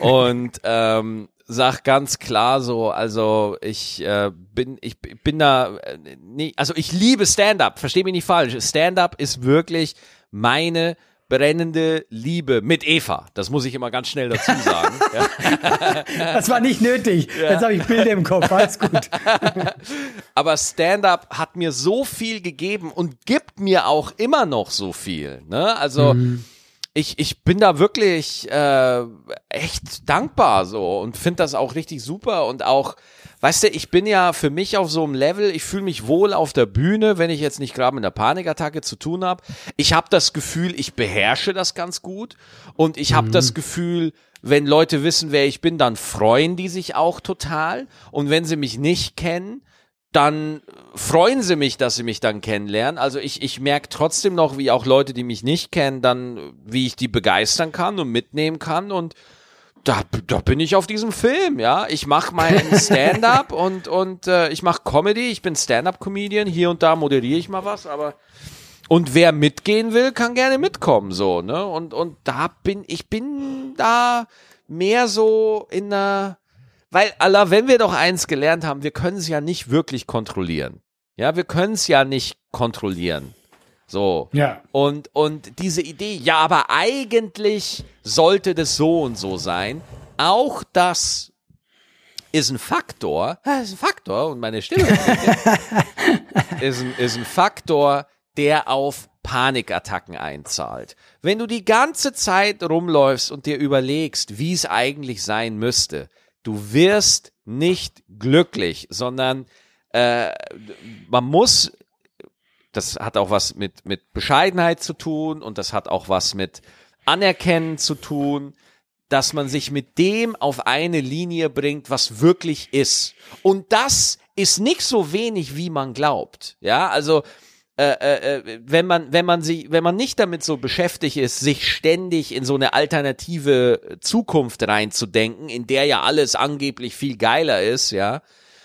und ähm, sag ganz klar so, also ich äh, bin, ich bin da, äh, nee, also ich liebe Stand-up, versteh mich nicht falsch. Stand-up ist wirklich meine brennende Liebe mit Eva. Das muss ich immer ganz schnell dazu sagen. ja. Das war nicht nötig. Jetzt habe ich Bilder im Kopf. Alles gut. aber Stand-up hat mir so viel gegeben und gibt mir auch immer noch so viel. Ne? Also ich, ich bin da wirklich äh, echt dankbar so und finde das auch richtig super und auch, weißt du, ich bin ja für mich auf so einem Level, ich fühle mich wohl auf der Bühne, wenn ich jetzt nicht gerade mit einer Panikattacke zu tun habe. Ich habe das Gefühl, ich beherrsche das ganz gut und ich habe das Gefühl, wenn Leute wissen, wer ich bin, dann freuen die sich auch total und wenn sie mich nicht kennen, dann freuen sie mich, dass sie mich dann kennenlernen. Also ich, ich merke trotzdem noch, wie auch Leute, die mich nicht kennen, dann, wie ich die begeistern kann und mitnehmen kann und da, da bin ich auf diesem Film, ja. Ich mache meinen Stand-up und, und äh, ich mache Comedy, ich bin Stand-up-Comedian, hier und da moderiere ich mal was, aber und wer mitgehen will, kann gerne mitkommen, so, ne? Und, und da bin, ich bin da mehr so in einer, weil, Allah, wenn wir doch eins gelernt haben, wir können es ja nicht wirklich kontrollieren. Ja, wir können es ja nicht kontrollieren. So. Ja. Und, und diese Idee, ja, aber eigentlich sollte das so und so sein, auch das ist ein Faktor, das ist ein Faktor und meine Stimme ist ein, ist ein Faktor, der auf Panikattacken einzahlt. Wenn du die ganze Zeit rumläufst und dir überlegst, wie es eigentlich sein müsste, du wirst nicht glücklich, sondern äh, man muss, das hat auch was mit, mit Bescheidenheit zu tun und das hat auch was mit Anerkennen zu tun, dass man sich mit dem auf eine Linie bringt, was wirklich ist. Und das ist nicht so wenig, wie man glaubt. Ja, also äh, äh, wenn man wenn man sich wenn man nicht damit so beschäftigt ist, sich ständig in so eine alternative Zukunft reinzudenken, in der ja alles angeblich viel geiler ist, ja,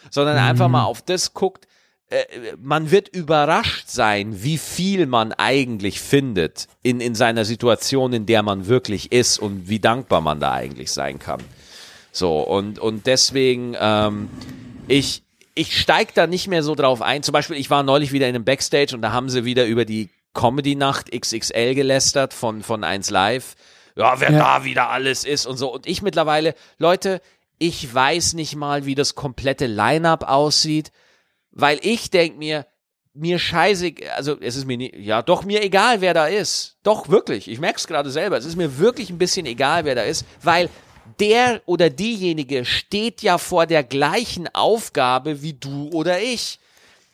sondern einfach mal auf das guckt, äh, man wird überrascht sein, wie viel man eigentlich findet in, in seiner Situation, in der man wirklich ist und wie dankbar man da eigentlich sein kann. So, und, und deswegen, ähm, ich, ich steig da nicht mehr so drauf ein. Zum Beispiel, ich war neulich wieder in einem Backstage und da haben sie wieder über die Comedy-Nacht XXL gelästert von, von 1 Live. Ja, wer Ja. da wieder alles ist und so. Und ich mittlerweile, Leute, Ich weiß nicht mal, wie das komplette Line-up aussieht, weil ich denk mir, mir scheiße, also es ist mir nie, ja doch mir egal, wer da ist. Doch wirklich, ich merk's gerade selber. Es ist mir wirklich ein bisschen egal, wer da ist, weil der oder diejenige steht ja vor der gleichen Aufgabe wie du oder ich.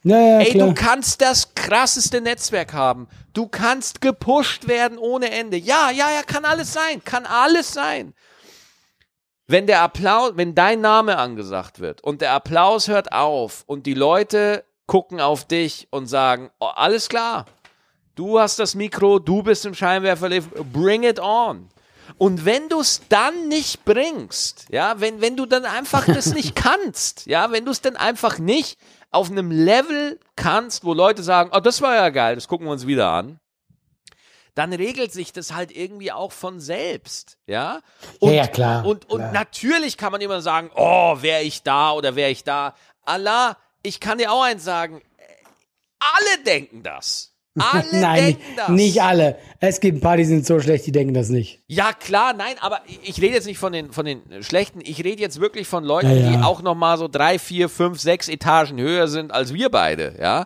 Ja, ja, Ey, klar. du kannst das krasseste Netzwerk haben. Du kannst gepusht werden ohne Ende. Ja, ja, ja, kann alles sein. Kann alles sein. Wenn der Applaus, wenn dein Name angesagt wird und der Applaus hört auf und die Leute gucken auf dich und sagen, oh, alles klar. Du hast das Mikro, du bist im Scheinwerferlicht, bring it on. Und wenn du es dann nicht bringst, ja, wenn, wenn du dann einfach das nicht kannst, ja, wenn du es dann einfach nicht auf einem Level kannst, wo Leute sagen, oh, das war ja geil, das gucken wir uns wieder an, dann regelt sich das halt irgendwie auch von selbst, ja? Und, ja, klar, Und, und klar. natürlich kann man immer sagen, oh, wäre ich da oder wäre ich da. Allah, ich kann dir auch eins sagen, alle denken das. Alle Nein, denken nicht, das. nicht alle. Es gibt ein paar, die sind so schlecht, die denken das nicht. Ja, klar, nein, aber ich rede jetzt nicht von den, von den Schlechten, ich rede jetzt wirklich von Leuten, Ja, ja. die auch nochmal so drei, vier, fünf, sechs Etagen höher sind als wir beide, ja.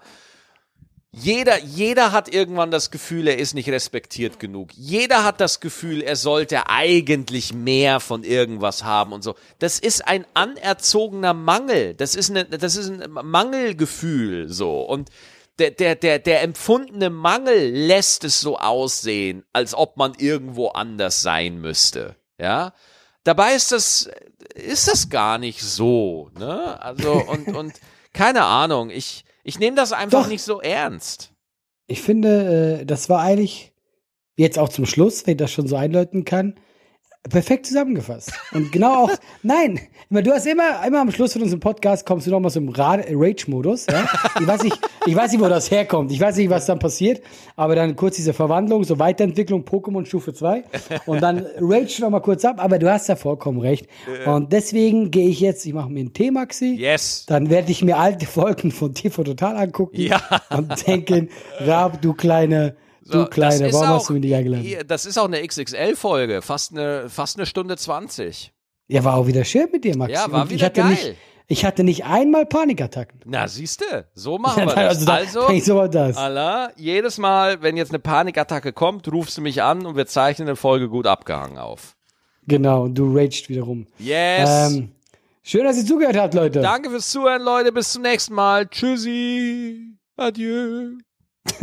Jeder, jeder hat irgendwann das Gefühl, er ist nicht respektiert genug. Jeder hat das Gefühl, er sollte eigentlich mehr von irgendwas haben und so. Das ist ein anerzogener Mangel. Das ist, eine, das ist ein Mangelgefühl, so. Und der, der, der, der empfundene Mangel lässt es so aussehen, als ob man irgendwo anders sein müsste. Ja. Dabei ist das, ist das gar nicht so, ne? Also, und, und, keine Ahnung, ich, ich nehme das einfach Doch. nicht so ernst. Ich finde, äh, das war eigentlich jetzt auch zum Schluss, wenn ich das schon so einläuten kann, perfekt zusammengefasst. Und genau auch, nein, immer, du hast immer, immer am Schluss von unserem Podcast kommst du nochmal so im Ra- Rage-Modus. Ja? Ich, weiß nicht, ich weiß nicht, wo das herkommt. Ich weiß nicht, was dann passiert. Aber dann kurz diese Verwandlung, so Weiterentwicklung, Pokémon Stufe 2. Und dann Rage nochmal kurz ab. Aber du hast ja vollkommen recht. Und deswegen gehe ich jetzt, ich mache mir einen Tee, Maxi. Yes. Dann werde ich mir alte Folgen von TV Total angucken Ja. und denken, Rab, du kleine, So, du kleine, warum auch- hast du mich nicht eingeladen? Das ist auch eine XXL-Folge, fast eine, fast eine Stunde 20. Ja, war auch wieder schön mit dir, Max. Ja, war Und ich wieder hatte geil. Nicht, ich hatte nicht einmal Panikattacken. Na, siehste, so machen wir also, das. da, Also, denk so war das. Allah, jedes Mal, wenn jetzt eine Panikattacke kommt, rufst du mich an und wir zeichnen eine Folge gut abgehangen auf. Genau, und du raged wieder rum. Yes. Ähm, schön, dass ihr zugehört habt, Leute. Danke fürs Zuhören, Leute. Bis zum nächsten Mal. Tschüssi. Adieu.